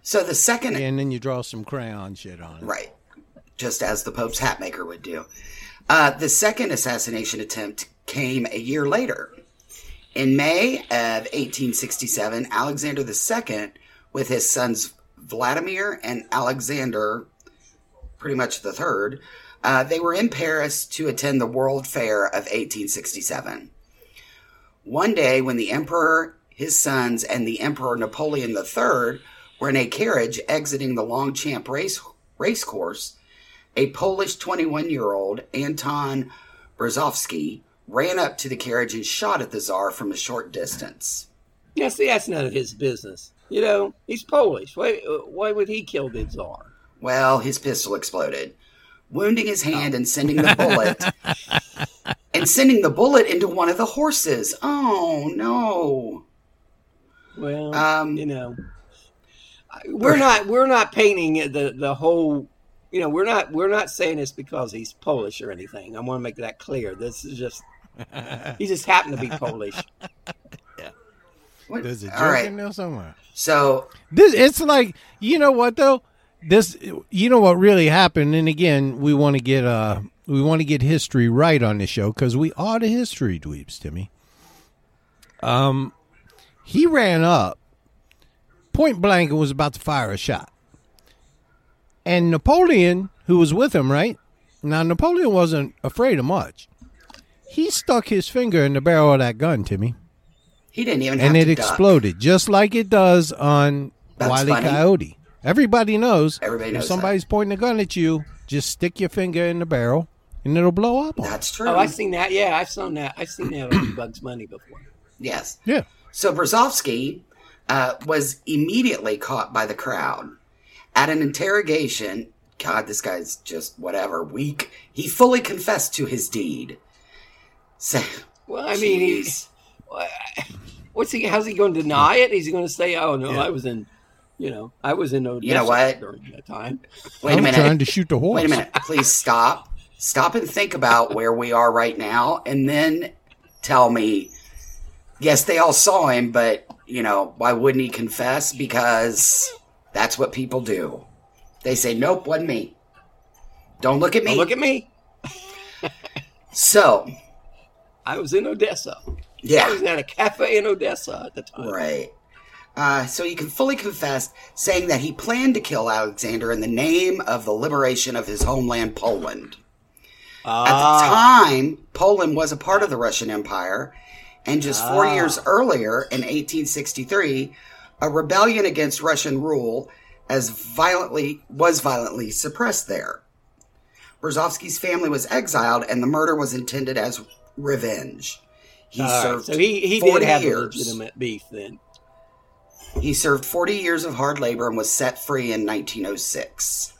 S2: So the second.
S3: And then you draw some crayon shit on it.
S2: right, just as the Pope's hat maker would do. Uh, the second assassination attempt came a year later. In May of 1867, Alexander II, with his sons Vladimir and Alexander, pretty much the third, uh, they were in Paris to attend the World Fair of 1867. One day, when the Emperor, his sons, and the Emperor Napoleon III were in a carriage exiting the Longchamp race, race course, a Polish 21 year old, Anton Berezowski, ran up to the carriage and shot at the Tsar from a short distance.
S1: Yeah, see, that's none of his business. You know, he's Polish. Why, why would he kill the Tsar?
S2: Well, his pistol exploded, wounding his hand and sending the [LAUGHS] bullet and sending the bullet into one of the horses. Oh no.
S1: Well,
S2: Um,
S1: you know, we're not we're not painting the the whole. You know, we're not we're not saying this because he's Polish or anything. I want to make that clear. This is just he just happened to be Polish. [LAUGHS]
S2: What-
S3: There's a joke
S2: All right.
S3: in there somewhere.
S2: So
S3: This it's like you know what though. This you know what really happened, and again we want to get uh we want to get history right on this show because we are the history dweebs, Timmy. Um, he ran up point blank and was about to fire a shot, and Napoleon, who was with him, right now, Napoleon wasn't afraid of much. He stuck his finger in the barrel of that gun, Timmy
S2: he didn't even have
S3: and it
S2: to duck.
S3: exploded just like it does on
S2: That's
S3: Wile E.
S2: funny.
S3: Coyote. Everybody knows.
S2: Everybody knows
S3: if somebody's pointing a gun at you, just stick your finger in the barrel, and it'll blow up.
S2: That's true.
S1: Oh, I've seen that. Yeah, I've seen that. I've seen that on Bugs Bunny before.
S2: yes.
S3: yeah.
S2: So Berezowski uh, was immediately caught by the crowd. At an interrogation, God, this guy's just whatever, weak. He fully confessed to his deed. So,
S1: Well, I mean, he,
S2: Jeez. [LAUGHS]
S1: what's he? How's he going to deny it? Is he going to say, "Oh no, I was in, you know, I was in Odessa
S2: You know what?
S1: during that time"?
S2: wait a
S3: I'm
S2: minute.
S3: trying to shoot the horse.
S2: Wait a minute. Please stop. Stop and think about where we are right now, and then tell me. Yes, they all saw him, but you know why wouldn't he confess? Because that's what people do. They say, "Nope, wasn't me." Don't look at me.
S1: Oh, look at me.
S2: so,
S1: I was in Odessa.
S2: Yeah.
S1: I was at a cafe in Odessa at the time.
S2: right. Uh, so he can fully confess, saying that he planned to kill Alexander in the name of the liberation of his homeland, Poland. At the
S1: Ah,
S2: time, Poland was a part of the Russian Empire, and just four
S1: Ah.
S2: years earlier, in 1863, a rebellion against Russian rule as violently was violently suppressed there. Berezowski's family was exiled, and the murder was intended as revenge. He
S1: all right.
S2: served
S1: So he, he
S2: 40
S1: did have
S2: years.
S1: legitimate beef then.
S2: He served 40 years of hard labor and was set free in 1906.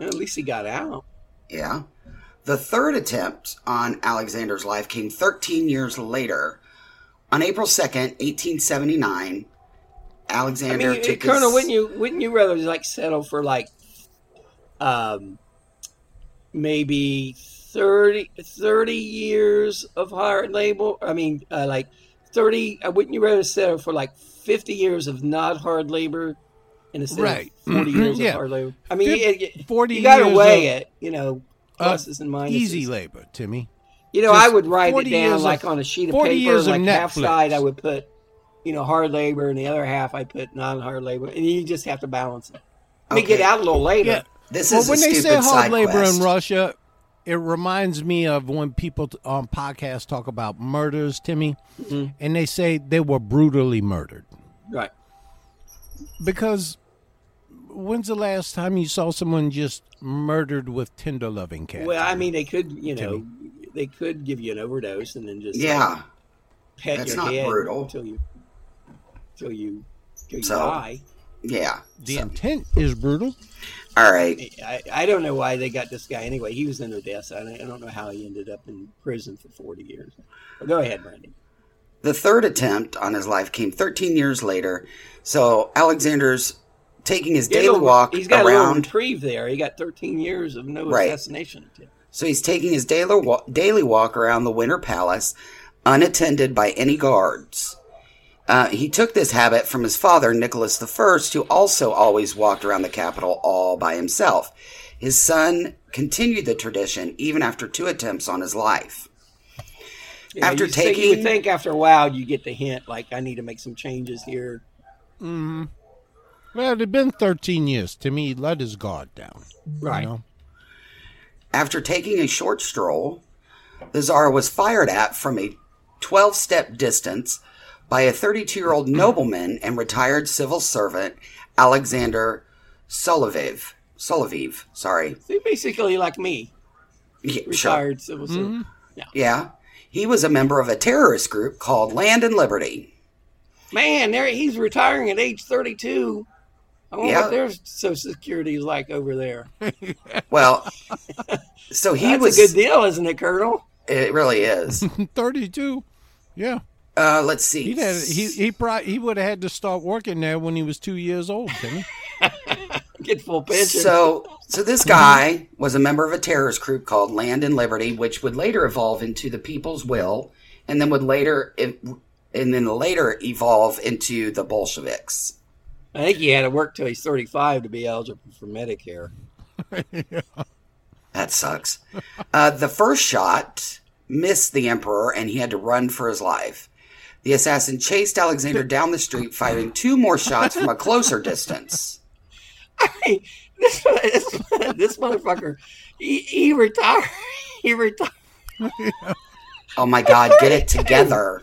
S1: At least he got out.
S2: Yeah. The third attempt on Alexander's life came 13 years later. On April 2nd, 1879,
S1: I
S2: Alexander
S1: mean,
S2: took
S1: Colonel,
S2: his...
S1: wouldn't you wouldn't you rather like settle for like, um, maybe 30, 30 years of hard labor? I mean, uh, like thirty. Uh, wouldn't you rather settle for like fifty years of not hard labor, and instead
S3: Right.
S1: of forty years
S3: Yeah.
S1: of hard labor? I mean,
S3: Fif-
S1: it, it-
S3: 40
S1: you got to
S3: years
S1: weigh
S3: of-
S1: it. You know,
S3: Uh,
S1: and minuses.
S3: Easy labor, Timmy.
S1: You know, I would write it down like
S3: of-
S1: on a sheet of
S3: 40
S1: paper.
S3: years of
S1: like half side, I would put, you know, hard labor, and the other half I put non-hard labor, and you just have to balance it. I mean,
S2: Okay.
S1: get out a little later.
S3: Yeah.
S2: This
S3: Well,
S2: is
S3: when
S2: a
S3: they
S2: stupid
S3: say hard labor
S2: quest.
S3: in Russia, it reminds me of when people on podcasts talk about murders, Timmy, mm-hmm. and they say they were brutally murdered.
S1: Right.
S3: Because when's the last time you saw someone just murdered with tender loving care?
S1: Well, I mean, they could, you know, they could give you an overdose and then just like,
S2: Yeah.
S1: pet
S2: That's
S1: your
S2: not
S1: head
S2: brutal.
S1: until you until you until you
S2: So-
S1: die.
S2: Yeah.
S3: the
S2: So-
S3: intent is brutal.
S2: all right.
S1: I, I don't know why they got this guy anyway. He was in Odessa. I don't, I don't know how he ended up in prison for 40 years. But go ahead, Randy.
S2: The third attempt on his life came 13 years later. So Alexander's taking his
S1: He had a
S2: daily
S1: little-
S2: walk
S1: He's got a little
S2: around.
S1: reprieve there. He got 13 years of no
S2: Right.
S1: assassination attempt.
S2: So he's taking his daily wa- daily walk around the Winter Palace, unattended by any guards. Uh, he took this habit from his father, Nicholas I, who also always walked around the capital all by himself. His son continued the tradition even after two attempts on his life.
S1: Yeah,
S2: After
S1: you think- you would think after a while you get the hint, like I need to make some changes here. Mm-hmm.
S3: Well, it had been 13 years. Timmy he let his guard down.
S1: Right.
S3: You know?
S2: After taking a short stroll, the Tsar was fired at from a 12 step distance by a 32 year old nobleman and retired civil servant, Alexander Solovev. Solovev, sorry.
S1: So basically, like me,
S2: Yeah, sure.
S1: retired civil servant. Mm-hmm.
S2: Yeah. He was a member of a terrorist group called Land and Liberty.
S1: Man, there he's retiring at age 32. I wonder
S2: Yeah.
S1: what their social security is like over there. [LAUGHS]
S2: Well, so he
S1: That's
S2: was.
S1: a good deal, isn't it, Colonel?
S2: It really is. [LAUGHS]
S3: 32. Yeah.
S2: Uh, let's see.
S3: He'd had, he he probably, he would have had to start working there when he was two years old, Timmy. [LAUGHS]
S1: Get full pension.
S2: So, so this guy was a member of a terrorist group called Land and Liberty, which would later evolve into the People's Will, and then would later, and then later evolve into the Bolsheviks.
S1: I think he had to work till he's 35 to be eligible for Medicare.
S2: That sucks. Uh, the first shot missed the emperor, and he had to run for his life. The assassin chased Alexander [LAUGHS] down the street, firing two more shots from a closer distance.
S1: Hey, this, this, this motherfucker, he, he retired. He retired.
S2: Oh my God, get it together!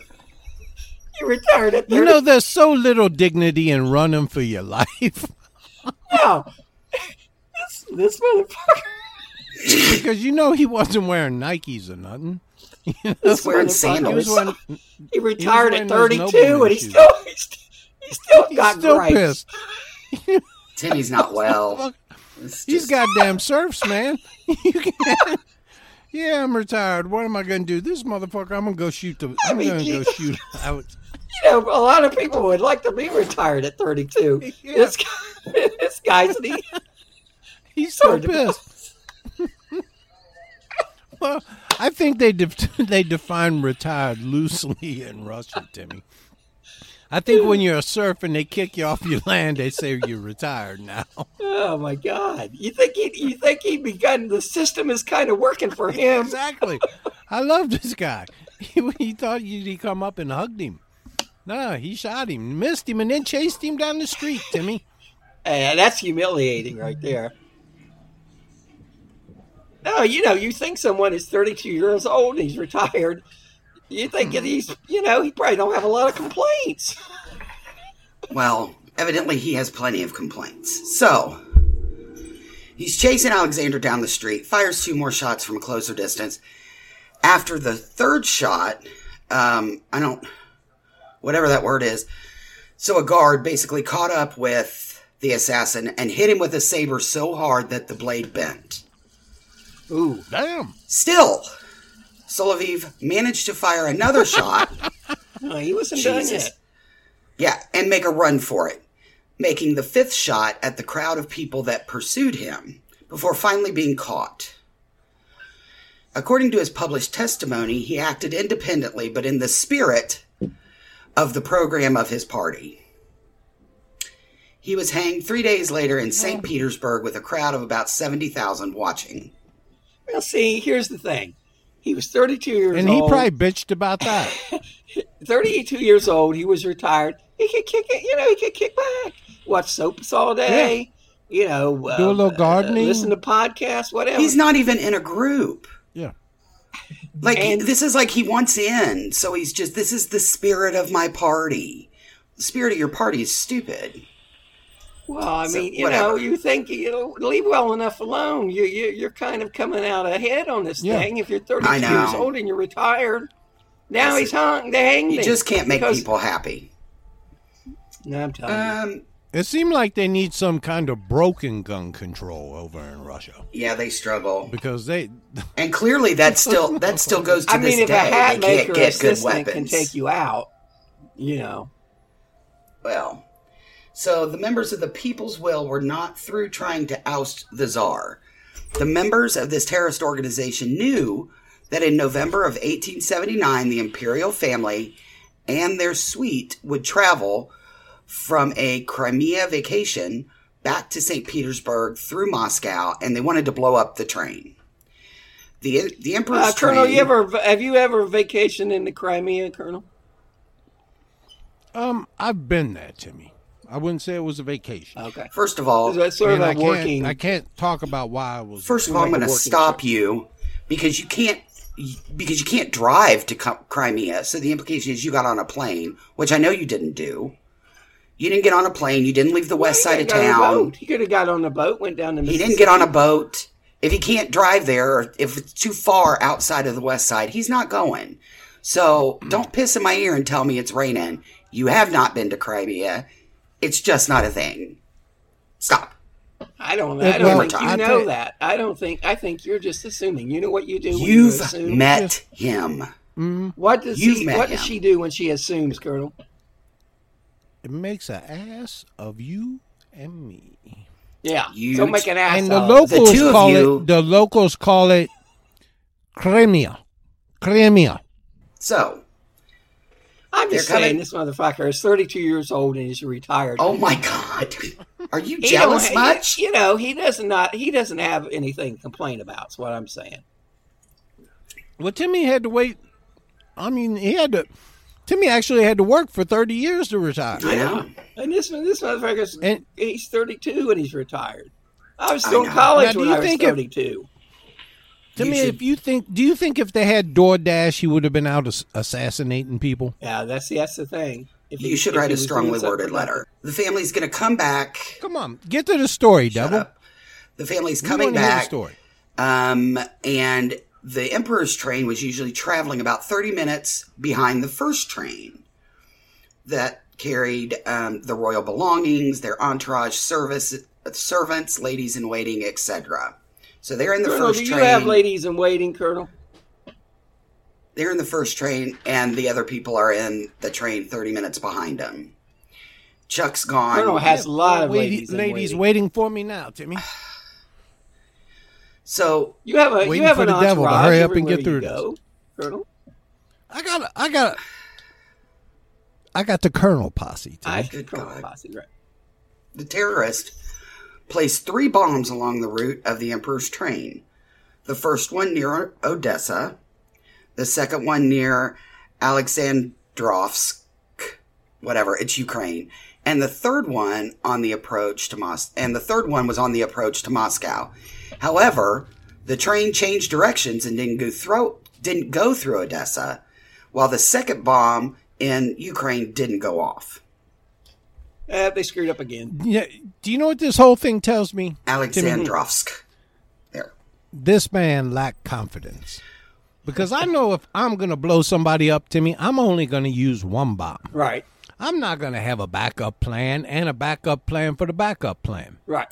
S1: He retired at 30.
S3: You know, there's so little dignity in running for your life [LAUGHS]
S1: now, this, this motherfucker.
S3: because you know he wasn't wearing Nikes or nothing. [LAUGHS]
S2: He's wearing
S1: motherfucker
S3: He
S2: sandals.
S3: was wearing, [LAUGHS]
S1: He retired
S3: wearing
S1: at 32, and he
S3: shoes.
S1: still, he's, he still
S3: he's
S1: got
S3: still
S1: gripes.
S3: pissed.
S2: Timmy's not well. It's
S3: He's goddamn serfs, man. You can't- yeah, I'm retired. What am I going to do? This motherfucker, I'm going to go shoot the. I'm
S1: mean,
S3: going to go shoot out.
S1: You know, a lot of people would like to be retired at 32. [LAUGHS]
S3: Yeah.
S1: This guy, [LAUGHS] this guy's the, [LAUGHS]
S3: He's so pissed. well, I think they def- they define retired loosely in Russia, Timmy. I think when you're a surfer and they kick you off your land, they say you're retired now.
S1: oh my God. You think he, you think he'd begun, the system is kind of working for him.
S3: exactly. I love this guy. He, he thought you'd come up and hugged him. No, he shot him, missed him, and then chased him down the street, Timmy. [LAUGHS]
S1: Hey, that's humiliating right there. No, you know, you think someone is 32 years old and he's retired. You think that he's, you know, he probably don't have a lot of complaints. [LAUGHS]
S2: Well, evidently he has plenty of complaints. So, he's chasing Alexander down the street, fires two more shots from a closer distance. After the third shot, um, I don't, whatever that word is, so a guard basically caught up with the assassin and hit him with a saber so hard that the blade bent.
S1: Ooh.
S3: Damn.
S2: Still, Solovev managed to fire another [LAUGHS] shot.
S1: No, he wasn't done yet.
S2: Yeah, and make a run for it, making the fifth shot at the crowd of people that pursued him before finally being caught. According to his published testimony, he acted independently but in the spirit of the program of his party. He was hanged three days later in St. Petersburg with a crowd of about 70,000 watching.
S1: Well, see, here's the thing. He was 32 years old.
S3: And he
S1: old.
S3: probably bitched about that. [LAUGHS]
S1: 32 years old. He was retired. He could kick it, you know, he could kick back. Watch soaps all day. you know, uh,
S3: Do a little gardening.
S1: listen to podcasts, whatever.
S2: He's not even in a group.
S3: Yeah.
S2: Like
S1: And-
S2: this is like he wants in, so he's just this is the spirit of my party. The spirit of your party is stupid.
S1: Well, I
S2: So,
S1: mean, you
S2: whatever.
S1: know, you think you know, leave well enough alone. You, you you're kind of coming out ahead on this
S3: Yeah.
S1: thing. If you're 32
S2: I know.
S1: years old and you're retired, now
S2: Listen,
S1: he's hung. They hanged
S2: You just can't make
S1: because-
S2: people happy.
S1: No, I'm telling you.
S2: Um,
S3: It seemed like they need some kind of broken gun control over in Russia
S2: yeah, they struggle,
S3: because they. [LAUGHS]
S2: and clearly that still that still goes to
S1: I
S2: this
S1: mean, if
S2: day.
S1: a hat
S2: they
S1: maker
S2: can't get good
S1: assistant
S2: weapons.
S1: can take you out, you know.
S2: Well, so the members of the People's Will were not through trying to oust the Tsar. The members of this terrorist organization knew that in November of 1879, the imperial family and their suite would travel from a Crimea vacation back to St. Petersburg through Moscow, and they wanted to blow up the train. The the Emperor's
S1: Uh, Colonel,
S2: train.
S1: you ever have you ever vacationed in the Crimea, Colonel?
S3: Um, I've been there, Timmy. I wouldn't say it was a vacation.
S1: Okay,
S2: First of all,
S1: so sort
S3: And
S1: of
S3: I
S1: a
S3: can't,
S1: working.
S3: I can't talk about why I was.
S2: First of all, I'm going to stop
S1: trip.
S2: you because you can't because you can't drive to Crimea. So the implication is you got on a plane, which I know you didn't do. You didn't get on a plane. You didn't leave the west
S1: Well,
S2: side of
S1: could've got on a
S2: town.
S1: boat. He could have got on a boat, went down to.
S2: He didn't get on a boat. If he can't drive there, or if it's too far outside of the west side, he's not going. So don't piss in my ear and tell me it's raining. You have not been to Crimea. It's just not a thing. Stop.
S1: I don't.
S3: Yeah,
S1: I don't
S3: well,
S1: think you
S3: I
S1: know
S3: tell-
S1: that. I don't think. I think you're just assuming. You know what you do. when you
S2: You've
S1: assume?
S2: met him.
S1: What does
S2: you've
S1: he,
S2: met
S1: What does she do when she assumes, Colonel?
S3: It makes an ass of you and me.
S1: Yeah.
S2: You-
S1: so make an ass.
S3: and the
S1: of it.
S3: locals
S2: two
S3: call it. The locals call it Crimea. Crimea.
S2: So,
S1: I'm just
S2: they're
S1: saying,
S2: coming-
S1: this motherfucker is 32 years old and he's retired.
S2: oh my God. Are you jealous
S1: don't-
S2: much?
S1: You know, he doesn't not. He doesn't have anything to complain about. Is what I'm saying.
S3: Well, Timmy had to wait. I mean, he had to. Timmy actually had to work for thirty years to retire.
S2: I know.
S1: And this this motherfucker's
S3: And-
S1: he's 32 and he's retired. I was
S2: I
S1: still in college
S3: Now, do
S1: when
S3: you
S1: I was
S3: think if-
S1: 32.
S3: Timmy,
S2: You should-
S3: if you think, do you think if they had DoorDash, he would have been out assassinating people?
S1: yeah, that's that's the thing. If he-
S2: You should
S1: if
S2: write a strongly worded letter. The family's going to come back.
S3: Come on, get to the story,
S2: Shut
S3: Devil.
S2: up. The family's coming
S3: wanna the
S2: back.
S3: story.
S2: Um, and the Emperor's train was usually traveling about 30 minutes behind the first train that carried um, the royal belongings, their entourage, service, servants, ladies in waiting, etc. So they're in the
S1: Colonel,
S2: first
S1: do you
S2: train.
S1: have ladies in waiting, Colonel?
S2: they're in the first train, and the other people are in the train 30 minutes behind them. Chuck's gone.
S1: Colonel has a lot of
S3: Wait-
S1: ladies. in
S3: ladies
S1: waiting.
S3: waiting for me now, Timmy. [SIGHS]
S2: so
S1: You have a you have
S3: for
S1: an
S3: the devil to hurry up and get
S1: you
S3: through
S1: go, Colonel.
S3: I got, I got, I got the Colonel posse. Timmy.
S1: I
S2: Good
S1: Colonel
S2: God.
S1: Posse, right.
S2: the terrorist placed three bombs along the route of the Emperor's train. The first one near Odessa, the second one near Alexandrovsk, whatever, it's Ukraine, and the third one on the approach to Mos and the third one was on the approach to Moscow. However, the train changed directions and didn't go through didn't go through Odessa, while the second bomb in Ukraine didn't go off.
S1: Uh, they screwed up again.
S3: Yeah. Do you know what this whole thing tells me?
S2: Alexandrovsk. There.
S3: This man lacked confidence. Because I know if I'm going to blow somebody up, Timmy, I'm only going to use one bomb.
S1: Right,
S3: I'm not going to have a backup plan and a backup plan for the backup plan.
S1: right.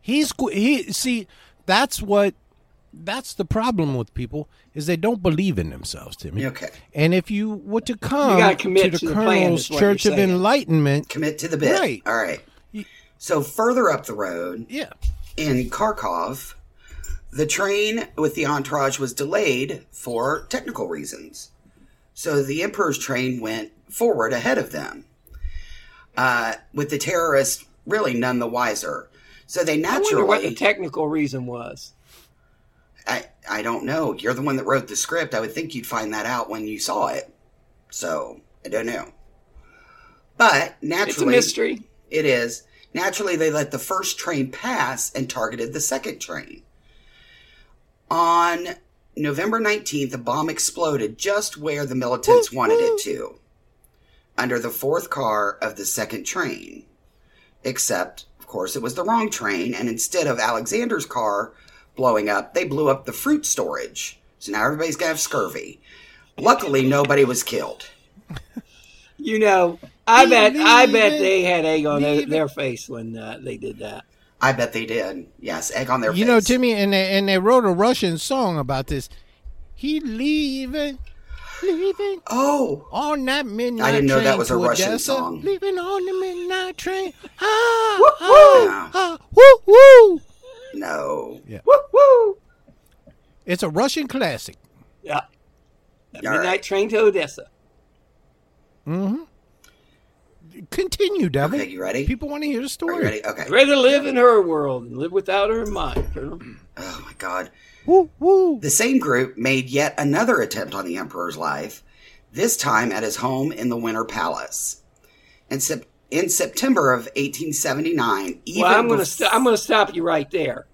S3: He's he see that's what that's the problem with people is they don't believe in themselves, Timmy.
S2: Okay.
S3: And if you were to come to the
S1: to the
S3: Colonel's
S1: what
S3: Church of. Enlightenment,
S2: Commit to the bit.
S3: Right.
S2: All right. So further up the road
S3: yeah,
S2: in Kharkov, the train with the entourage was delayed for technical reasons. So the Emperor's train went forward ahead of them, uh, with the terrorists really none the wiser. So they naturally.
S1: I wonder what the technical reason was.
S2: I, I don't know. You're the one that wrote the script. I would think you'd find that out when you saw it. So I don't know. But naturally,
S1: It's a mystery.
S2: It is. Naturally, they let the first train pass and targeted the second train. On November 19th, a bomb exploded just where the militants wanted it to, under the fourth car of the second train. Except, of course, it was the wrong train, and instead of Alexander's car blowing up, they blew up the fruit storage. So now everybody's gonna have scurvy. Luckily, nobody was killed. [LAUGHS]
S1: You know, I bet I bet they had egg on their, their face when uh, they did that.
S2: I bet they did. Yes, egg on their
S3: You
S2: face.
S3: know, Timmy, and they, and they wrote a Russian song about this. He leaving, leaving
S2: Oh,
S3: on that midnight
S2: I didn't know that
S3: train
S2: was a
S3: to
S2: Russian
S3: Odessa,
S2: song.
S3: Leaving on the midnight train. [LAUGHS] Ah,
S2: Yeah.
S3: ah, ah, woo, woo.
S2: no.
S1: Woo woo!
S3: It's a Russian classic.
S1: Yeah. The midnight
S2: right.
S1: train to Odessa. Mm-hmm.
S3: Continue, Devil.
S2: Okay, you ready?
S3: People want to hear the
S2: Are
S3: story.
S2: you ready? Okay.
S1: Ready to live in her world and live without her mind.
S2: Oh my god.
S3: Woo, woo.
S2: The same group made yet another attempt on the emperor's life, this time at his home in the Winter Palace. In, sep- in September of 1879, even
S1: Well, I'm going to
S2: bef-
S1: st- I'm going to stop you right there.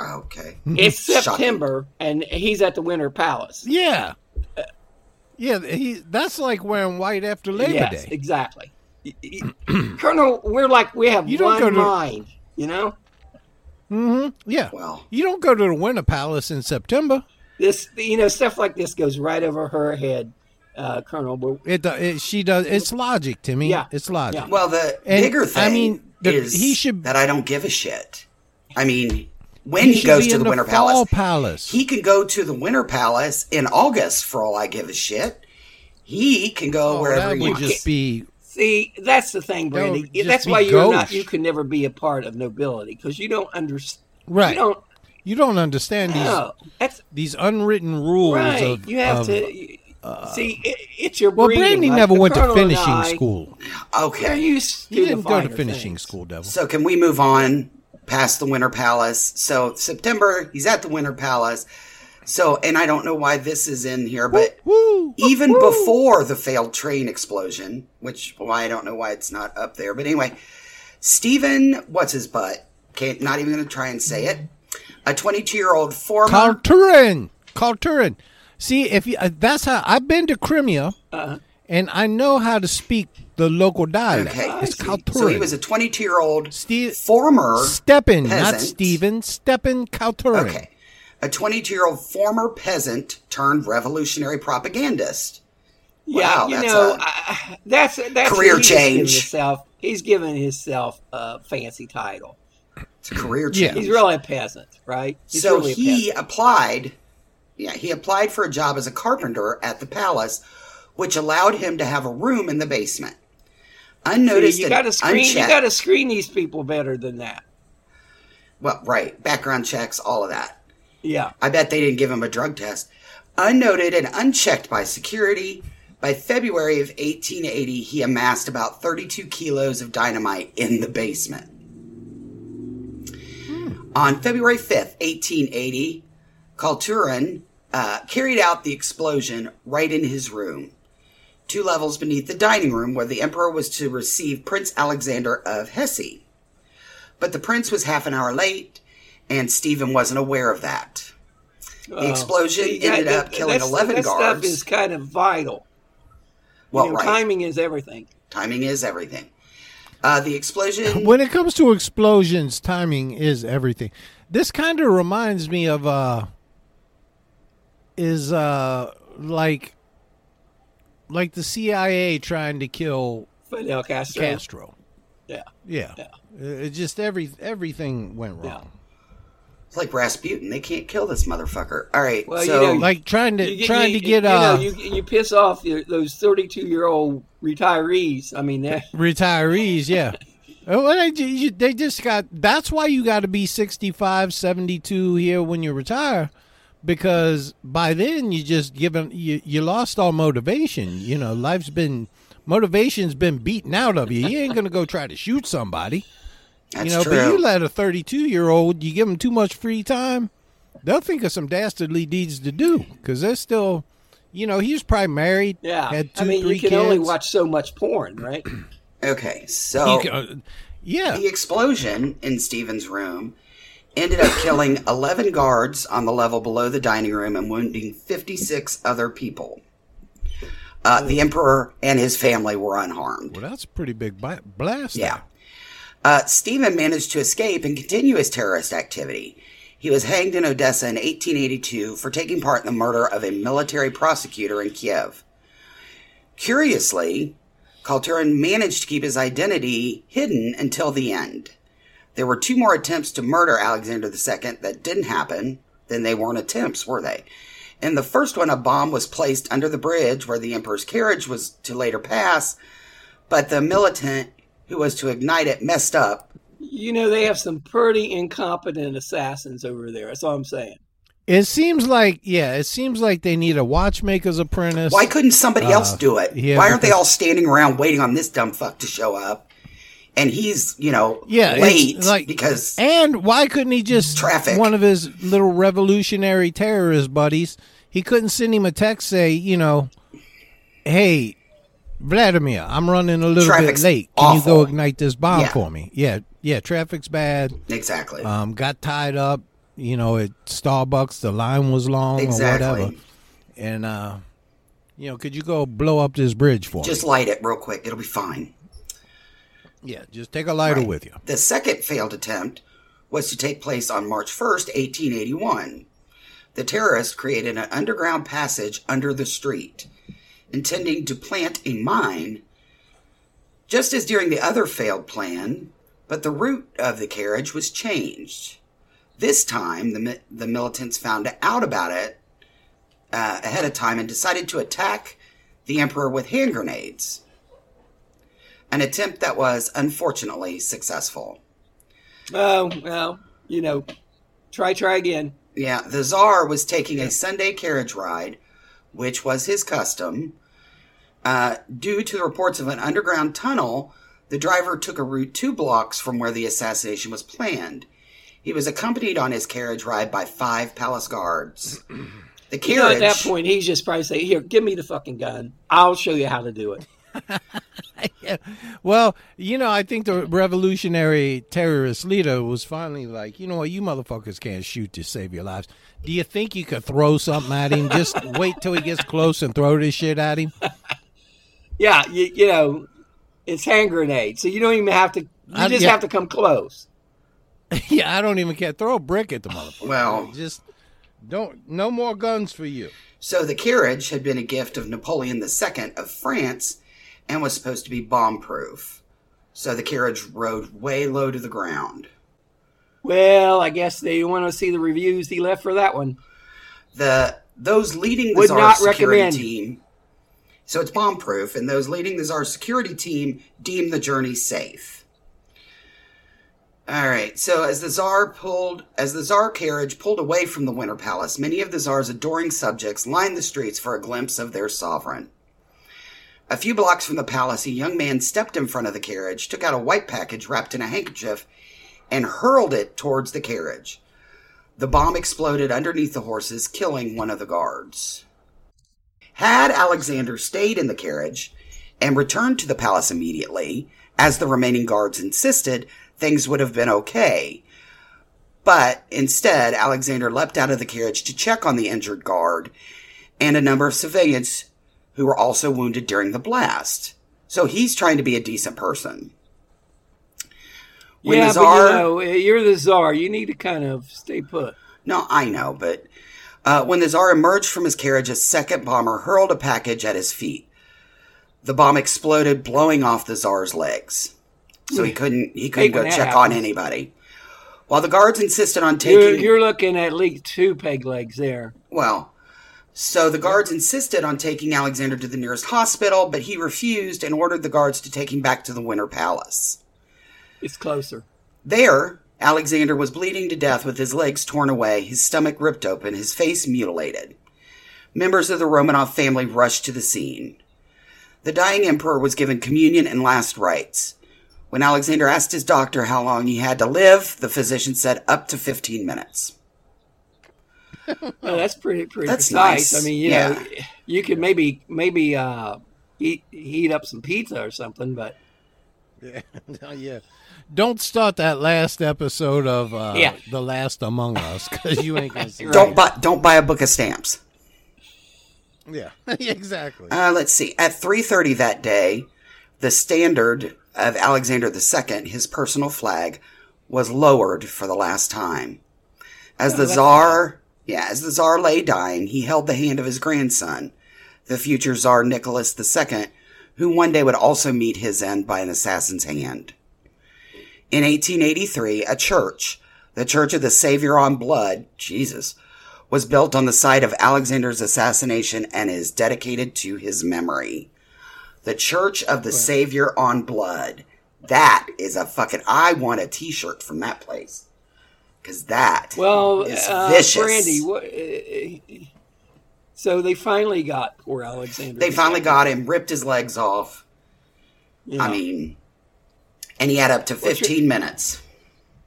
S2: Okay. Hmm.
S1: It's
S2: Shocking.
S1: September, and he's at the Winter Palace.
S3: Yeah. Uh, yeah, he, that's like wearing white after Labor
S1: yes,
S3: Day.
S1: exactly. Y- [CLEARS THROAT] y- Colonel, we're like we have
S3: You don't go
S1: one
S3: to-
S1: mind. You know
S3: Mm-hmm. Yeah.
S2: Well,
S3: You don't go to the Winter Palace in September.
S1: this. You know stuff like this goes right over her head, uh, Colonel. But
S3: It, it she does. It's logic, Timmy.
S1: Yeah.
S3: It's logic.
S1: Yeah.
S2: well, the
S3: And,
S2: bigger
S3: I
S2: thing
S3: mean, the-
S2: is
S3: he should-
S2: that I don't give a shit. I mean, when
S3: He
S2: he, goes to the,
S3: the
S2: Winter Palace,
S3: Palace.
S2: he can go to the Winter Palace in August for all I give a shit. He can go
S3: Oh,
S2: wherever
S3: that
S2: he
S3: would
S2: wants.
S3: just be
S1: see, that's the thing,
S3: That
S1: Brandy.
S3: just
S1: That's
S3: be
S1: why you're not. You can never be a part of nobility because you don't understand.
S3: right.
S1: You don't.
S3: You don't understand these
S1: No, that's
S3: these unwritten rules
S1: right.
S3: of.
S1: you have
S3: of-
S1: to. Uh, you- see, it, it's your
S3: Well,
S1: breeding.
S3: Brandy
S1: like
S3: never went to
S1: Colonel and
S3: finishing
S1: I,
S3: school.
S2: Okay.
S3: you didn't go to finishing
S1: things.
S3: school, Devil.
S2: So can we move on past the Winter Palace? So September, he's at the Winter Palace. So, and I don't know why this is in here, but
S3: Woo!
S2: even before the failed train explosion, which well, I don't know why it's not up there, but anyway, Stephen, what's his butt? Can't not even going to try and say it. A 22 year old former.
S3: Khalturin. Khalturin. See, if you, uh, that's how I've been to Crimea,
S1: Uh-huh.
S3: and I know how to speak the local dialect.
S2: okay,
S3: It's Khalturin.
S2: so he was a 22 year old
S3: Steve-
S2: former
S3: Steppen, not. Steven. Steppen Khalturin.
S2: Okay. A 22 year old former peasant turned revolutionary propagandist.
S1: Yeah, you
S2: that's
S1: know,
S2: a
S1: I, that's that's
S2: career
S1: he's just giving
S2: change.
S1: Himself, he's giving himself a fancy title.
S2: It's a career
S3: Yeah.
S2: change.
S1: He's really a peasant, right? He's
S2: so
S1: really
S2: he
S1: peasant.
S2: applied yeah he applied for a job as a carpenter at the palace which allowed him to have a room in the basement unnoticed
S1: See, you
S2: and
S1: got to screen. You got to screen these people better than that.
S2: well right background checks all of that
S1: Yeah.
S2: i bet they didn't give him a drug test. Unnoted and unchecked by security by february of 1880 he amassed about 32 kilos of dynamite in the basement. On February 5th, 1880, Khalturin uh, carried out the explosion right in his room, two levels beneath the dining room where the emperor was to receive Prince Alexander of Hesse. But the prince was half an hour late, and Stephen wasn't aware of that. The explosion
S1: See, that-
S2: ended up killing
S1: that's-
S2: 11
S1: that
S2: guards.
S1: stuff is kind of vital.
S2: well,
S1: you know,
S2: right.
S1: timing is everything.
S2: Timing is everything. Uh, the explosion.
S3: When it comes to explosions, timing is everything. This kind of reminds me of uh is uh like like the CIA trying to kill
S1: Fidel Castro.
S3: Castro.
S1: Yeah.
S3: Yeah. It just every everything went wrong.
S1: Yeah.
S2: It's like Rasputin. They can't kill this motherfucker. All right.
S1: Well, you
S2: so
S1: know,
S3: Like trying to
S1: You
S3: trying
S1: you-
S3: to get
S1: you
S3: uh
S1: know, you, you piss off your, those 32 year old retirees. I mean, [LAUGHS]
S3: retirees, yeah. Oh, well, they, you- they just got that's why you got to be 65 72 here when you retire because by then you just given you, you lost all motivation you know life's been motivation's been beaten out of you you ain't gonna go try to shoot somebody
S2: that's
S3: you know
S2: true.
S3: but you let a 32 year old you give them too much free time they'll think of some dastardly deeds to do because they're still you know he was probably married
S1: yeah.
S3: had two
S1: I mean,
S3: three
S1: you can
S3: kids
S1: only watch so much porn, right? [CLEARS THROAT]
S2: okay. So
S3: you can, Yeah.
S2: The explosion in Stephen's room ended up killing [LAUGHS] 11 guards on the level below the dining room and wounding 56 other people. Uh, the emperor and his family were unharmed.
S3: Well, that's a pretty big blast.
S2: Yeah. Uh, Stephen managed to escape and continue his terrorist activity. He was hanged in Odessa in 1882 for taking part in the murder of a military prosecutor in Kiev. Curiously, Khalturin managed to keep his identity hidden until the end. There were two more attempts to murder Alexander II that didn't happen. Then they weren't attempts, were they? In the first one, a bomb was placed under the bridge where the emperor's carriage was to later pass, but the militant who was to ignite it messed up.
S1: You know, they have some pretty incompetent assassins over there. That's all I'm saying.
S3: It seems like, yeah, it seems like they need a watchmaker's apprentice.
S2: Why couldn't somebody else uh, do it?
S3: yeah,
S2: Why aren't they all standing around waiting on this dumb fuck to show up? And he's, you know,
S3: yeah,
S2: late
S3: like,
S2: because
S3: And why couldn't he just
S2: Traffic.
S3: One of his little revolutionary terrorist buddies, he couldn't send him a text say, you know, hey, Vladimir, I'm running a little
S2: Traffic's
S3: bit late. Can you go ignite this bomb
S2: Yeah.
S3: for me? Yeah, yeah. Traffic's bad.
S2: exactly,
S3: Um, got tied up. You know, at Starbucks, the line was long or whatever. And uh, you know, could you go blow up this bridge for
S2: Just
S3: me?
S2: Just light it real quick; it'll be fine.
S3: Yeah, just take a lighter
S2: Right.
S3: with you.
S2: The second failed attempt was to take place on March 1st, 1881. The terrorists created an underground passage under the street, intending to plant a mine, just as during the other failed plan, but the route of the carriage was changed. This time, the, the militants found out about it uh, ahead of time and decided to attack the emperor with hand grenades an attempt that was unfortunately successful.
S1: Oh, well, you know, try, try again.
S2: Yeah, the Tsar was taking a Sunday carriage ride, which was his custom. Uh, due to the reports of an underground tunnel, the driver took a route two blocks from where the assassination was planned. He was accompanied on his carriage ride by five palace guards. [CLEARS THROAT] The carriage.
S1: You know, at that point, he's just probably say, "Here, give me the fucking gun. I'll show you how to do it." [LAUGHS]
S3: Well, you know, I think the revolutionary terrorist leader was finally like, you know what, you motherfuckers can't shoot to save your lives. Do you think you could throw something at him? Just [LAUGHS] wait till he gets close and throw this shit at him.
S1: Yeah, you, you know, it's hand grenade, so you don't even have to. You
S3: I-
S1: just
S3: yeah.
S1: have to come close. [LAUGHS]
S3: yeah, I don't even care. Throw a brick at the motherfucker.
S2: Well-
S3: just don't. No more guns for you.
S2: So the carriage had been a gift of Napoleon II of France and was supposed to be bomb proof. So the carriage rode way low to the ground.
S1: Well, I guess they want to see the reviews he left for that one.
S2: the those leading the
S1: Would
S2: Tsar's
S1: not
S2: security
S1: recommend.
S2: team. So it's bomb proof, and those leading the Tsar's security team deem the journey safe. All right. So as the Tsar pulled, as the Tsar carriage pulled away from the Winter Palace, many of the Tsar's adoring subjects lined the streets for a glimpse of their sovereign. A few blocks from the palace, a young man stepped in front of the carriage, took out a white package wrapped in a handkerchief, and hurled it towards the carriage. The bomb exploded underneath the horses, killing one of the guards. Had Alexander stayed in the carriage and returned to the palace immediately, as the remaining guards insisted, things would have been okay. But instead, Alexander leapt out of the carriage to check on the injured guard and a number of civilians who were also wounded during the blast. So he's trying to be a decent person. When
S1: yeah,
S2: the
S1: but you know, you're the czar. You need to kind of stay put.
S2: No, I know, but uh, when the Tsar emerged from his carriage, a second bomber hurled a package at his feet. The bomb exploded, blowing off the Tsar's legs. So he couldn't he couldn't go check on anybody. While the guards insisted on
S1: You're,
S2: taking
S1: you're looking at at least two peg legs there.
S2: well, so the guards insisted on taking Alexander to the nearest hospital, but he refused and ordered the guards to take him back to the Winter Palace.
S1: It's closer.
S2: There, Alexander was bleeding to death with his legs torn away, his stomach ripped open, his face mutilated. Members of the Romanov family rushed to the scene. The dying emperor was given communion and last rites. When Alexander asked his doctor how long he had to live, the physician said up to 15 minutes. [LAUGHS]
S1: Oh, that's pretty pretty
S2: That's
S1: precise.
S2: nice.
S1: I mean, you
S2: Yeah.
S1: know, you could maybe maybe uh, eat, heat up some pizza or something, but [LAUGHS]
S3: Yeah, [LAUGHS] yeah. Don't start that last episode of uh,
S1: Yeah.
S3: The Last Among Us because you ain't gonna [LAUGHS] see.
S2: Don't buy don't buy a book of stamps.
S3: Yeah, [LAUGHS] exactly.
S2: Uh, let's see. At 3:30 that day, the standard of Alexander II, his personal flag, was lowered for the last time. As the czar, yeah, as the czar lay dying, he held the hand of his grandson, the future czar Nicholas II, who one day would also meet his end by an assassin's hand. In 1883, a church, the Church of the Savior on Blood, Jesus, was built on the site of Alexander's assassination and is dedicated to his memory. The Church of the Savior on Blood. That is a fucking. I want a T-shirt from that place because that
S1: Well,
S2: is
S1: uh,
S2: vicious.
S1: Brandy, what, uh, so they finally got poor Alexander.
S2: they finally got him, ripped his legs off.
S1: Yeah.
S2: I mean, and he had up to
S1: What's your-
S2: 15 minutes.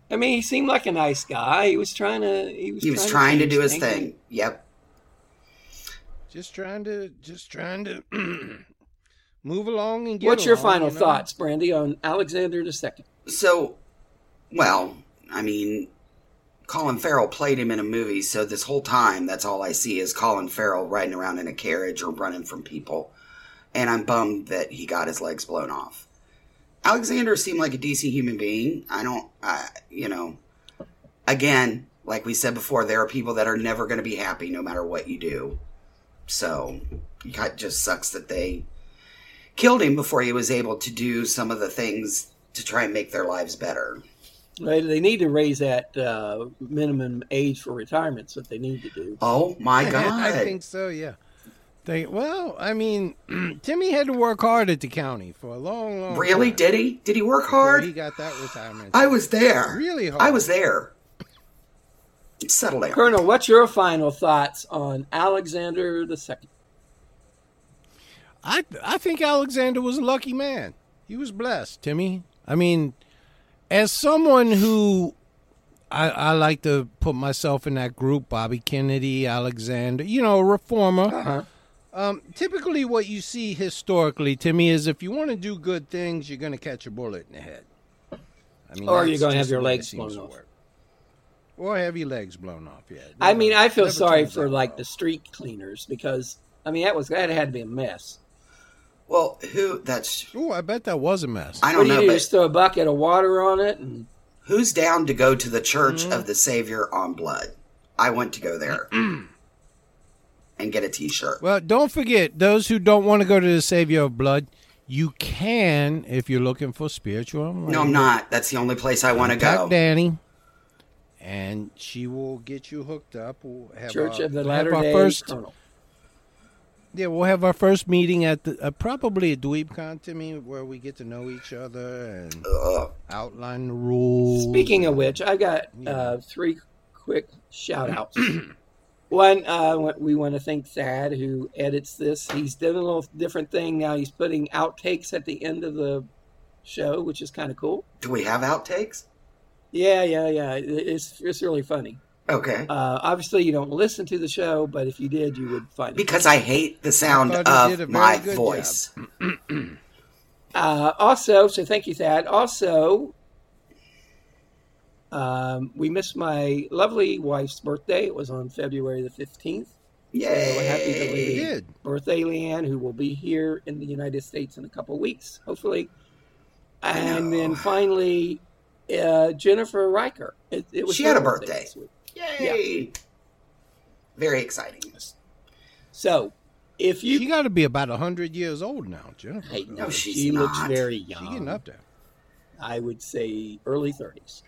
S1: I mean, he seemed like a nice guy. He was trying to. He was.
S2: He was trying to
S1: change
S2: do his
S1: things.
S2: thing. Yep.
S3: Just trying to, just trying to [CLEARS THROAT] move along and get.
S1: What's your
S3: along,
S1: final
S3: you know?
S1: thoughts, Brandy, on Alexander II?
S2: So, well, I mean, Colin Farrell played him in a movie, so this whole time, that's all I see is Colin Farrell riding around in a carriage or running from people. And I'm bummed that he got his legs blown off. Alexander seemed like a decent human being. I don't, I, you know, again, like we said before, there are people that are never going to be happy no matter what you do. So, it just sucks that they killed him before he was able to do some of the things to try and make their lives better.
S1: Right, they need to raise that uh, minimum age for retirement. That's what they need to do.
S2: Oh my god!
S3: I think so. Yeah. They, well, I mean, [CLEARS THROAT] Timmy had to work hard at the county for a long, long.
S2: really?
S3: time
S2: Did he? Did he work
S3: before He
S2: hard?
S3: got that retirement.
S2: I was there.
S3: Really hard.
S2: I was there. Settle down.
S1: Colonel, what's your final thoughts on Alexander II?
S3: I I think Alexander was a lucky man. He was blessed, Timmy. I mean, as someone who I, I like to put myself in that group, Bobby Kennedy, Alexander, you know, a reformer. Uh-huh. Um, typically, what you see historically, Timmy, is if you want to do good things, you're going to catch a bullet in the head. I mean,
S1: Or you're gonna have your
S3: the way it
S1: legs blown off.
S3: work. Or have your legs blown off. Yeah.
S1: I mean, I feel sorry for like
S3: well.
S1: the street cleaners because I mean that was that had to be a mess.
S2: Well, who? That's
S3: Oh, I bet that was a mess.
S2: I don't
S1: do
S2: know,
S1: do?
S2: but
S1: Just throw a bucket of water on it and
S2: who's down to go to the Church
S1: Mm-hmm.
S2: of the Savior on Blood? I want to go there and get a T-shirt.
S3: Well, don't forget those who don't want to go to the Savior of Blood. You can if you're looking for spiritual.
S2: no, I'm not. That's the only place I want to
S3: Contact
S2: go.
S3: Danny, and she will get you hooked up. We'll have
S1: Church
S3: our,
S1: of the
S3: have
S1: Latter Day
S3: first.
S1: Colonel.
S3: Yeah, we'll have our first meeting at the uh, probably at DweebCon, to me, where we get to know each other and
S2: Ugh.
S3: outline the rules.
S1: Speaking of which, I got uh, three quick shout outs. [CLEARS THROAT] One, uh, we want to thank Thadd who edits this. He's doing a little different thing now. He's putting outtakes at the end of the show, which is kind of cool.
S2: Do we have outtakes?
S1: Yeah, yeah, yeah. It's it's really funny.
S2: Okay.
S1: Uh, obviously, you don't listen to the show, but if you did, you would find it.
S2: Because I hate the sound
S3: I thought he did a
S2: of my voice. [CLEARS THROAT]
S1: Uh, also, so thank you, Thadd. Also, um, we missed my lovely wife's birthday. It was on February the 15th.
S2: Yay!
S1: So happy
S3: We
S1: belated
S3: did.
S1: birthday, Leanne, who will be here in the United States in a couple weeks, hopefully. And then finally, uh, Jennifer Riker. It, it was
S2: She had a birthday.
S1: this week.
S2: Yay! Very exciting.
S1: So, if you
S3: She got to be about hundred years old now, Jennifer.
S1: Hey, no,
S2: No, she's
S1: she looks very young.
S3: She's getting up there.
S1: I would say early 30s.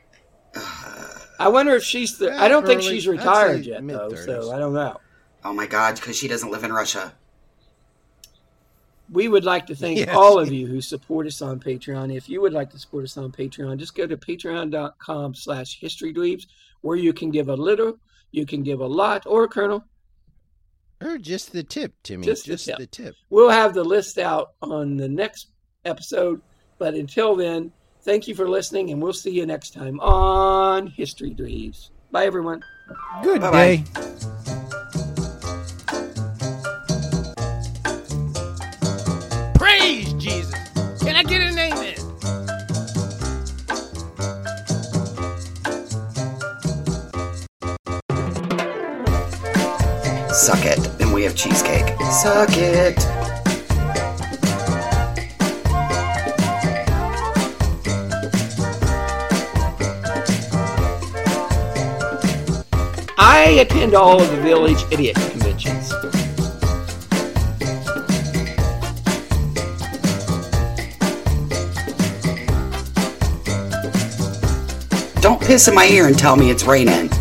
S1: I wonder if she's the.
S3: Yeah,
S1: I don't think she's retired yet, though.
S3: mid-thirties.
S1: So I don't know.
S2: Oh my god, because she doesn't live in Russia.
S1: We would like to thank
S3: Yes.
S1: all of you who support us on Patreon. If you would like to support us on Patreon, just go to patreon.com slash historydweebs where you can give a little, you can give a lot, or Colonel.
S3: Or just the tip, Timmy.
S1: Just
S3: Just,
S1: the tip.
S3: the tip.
S1: We'll have the list out on the next episode. But until then, Thank you for listening, and we'll see you next time on History Dweebs. Bye, everyone.
S3: Good
S2: Bye-bye.
S3: day. Suck
S2: it, and we have cheesecake. Suck it.
S1: I attend all of the village idiot conventions.
S2: Don't piss in my ear and tell me it's raining.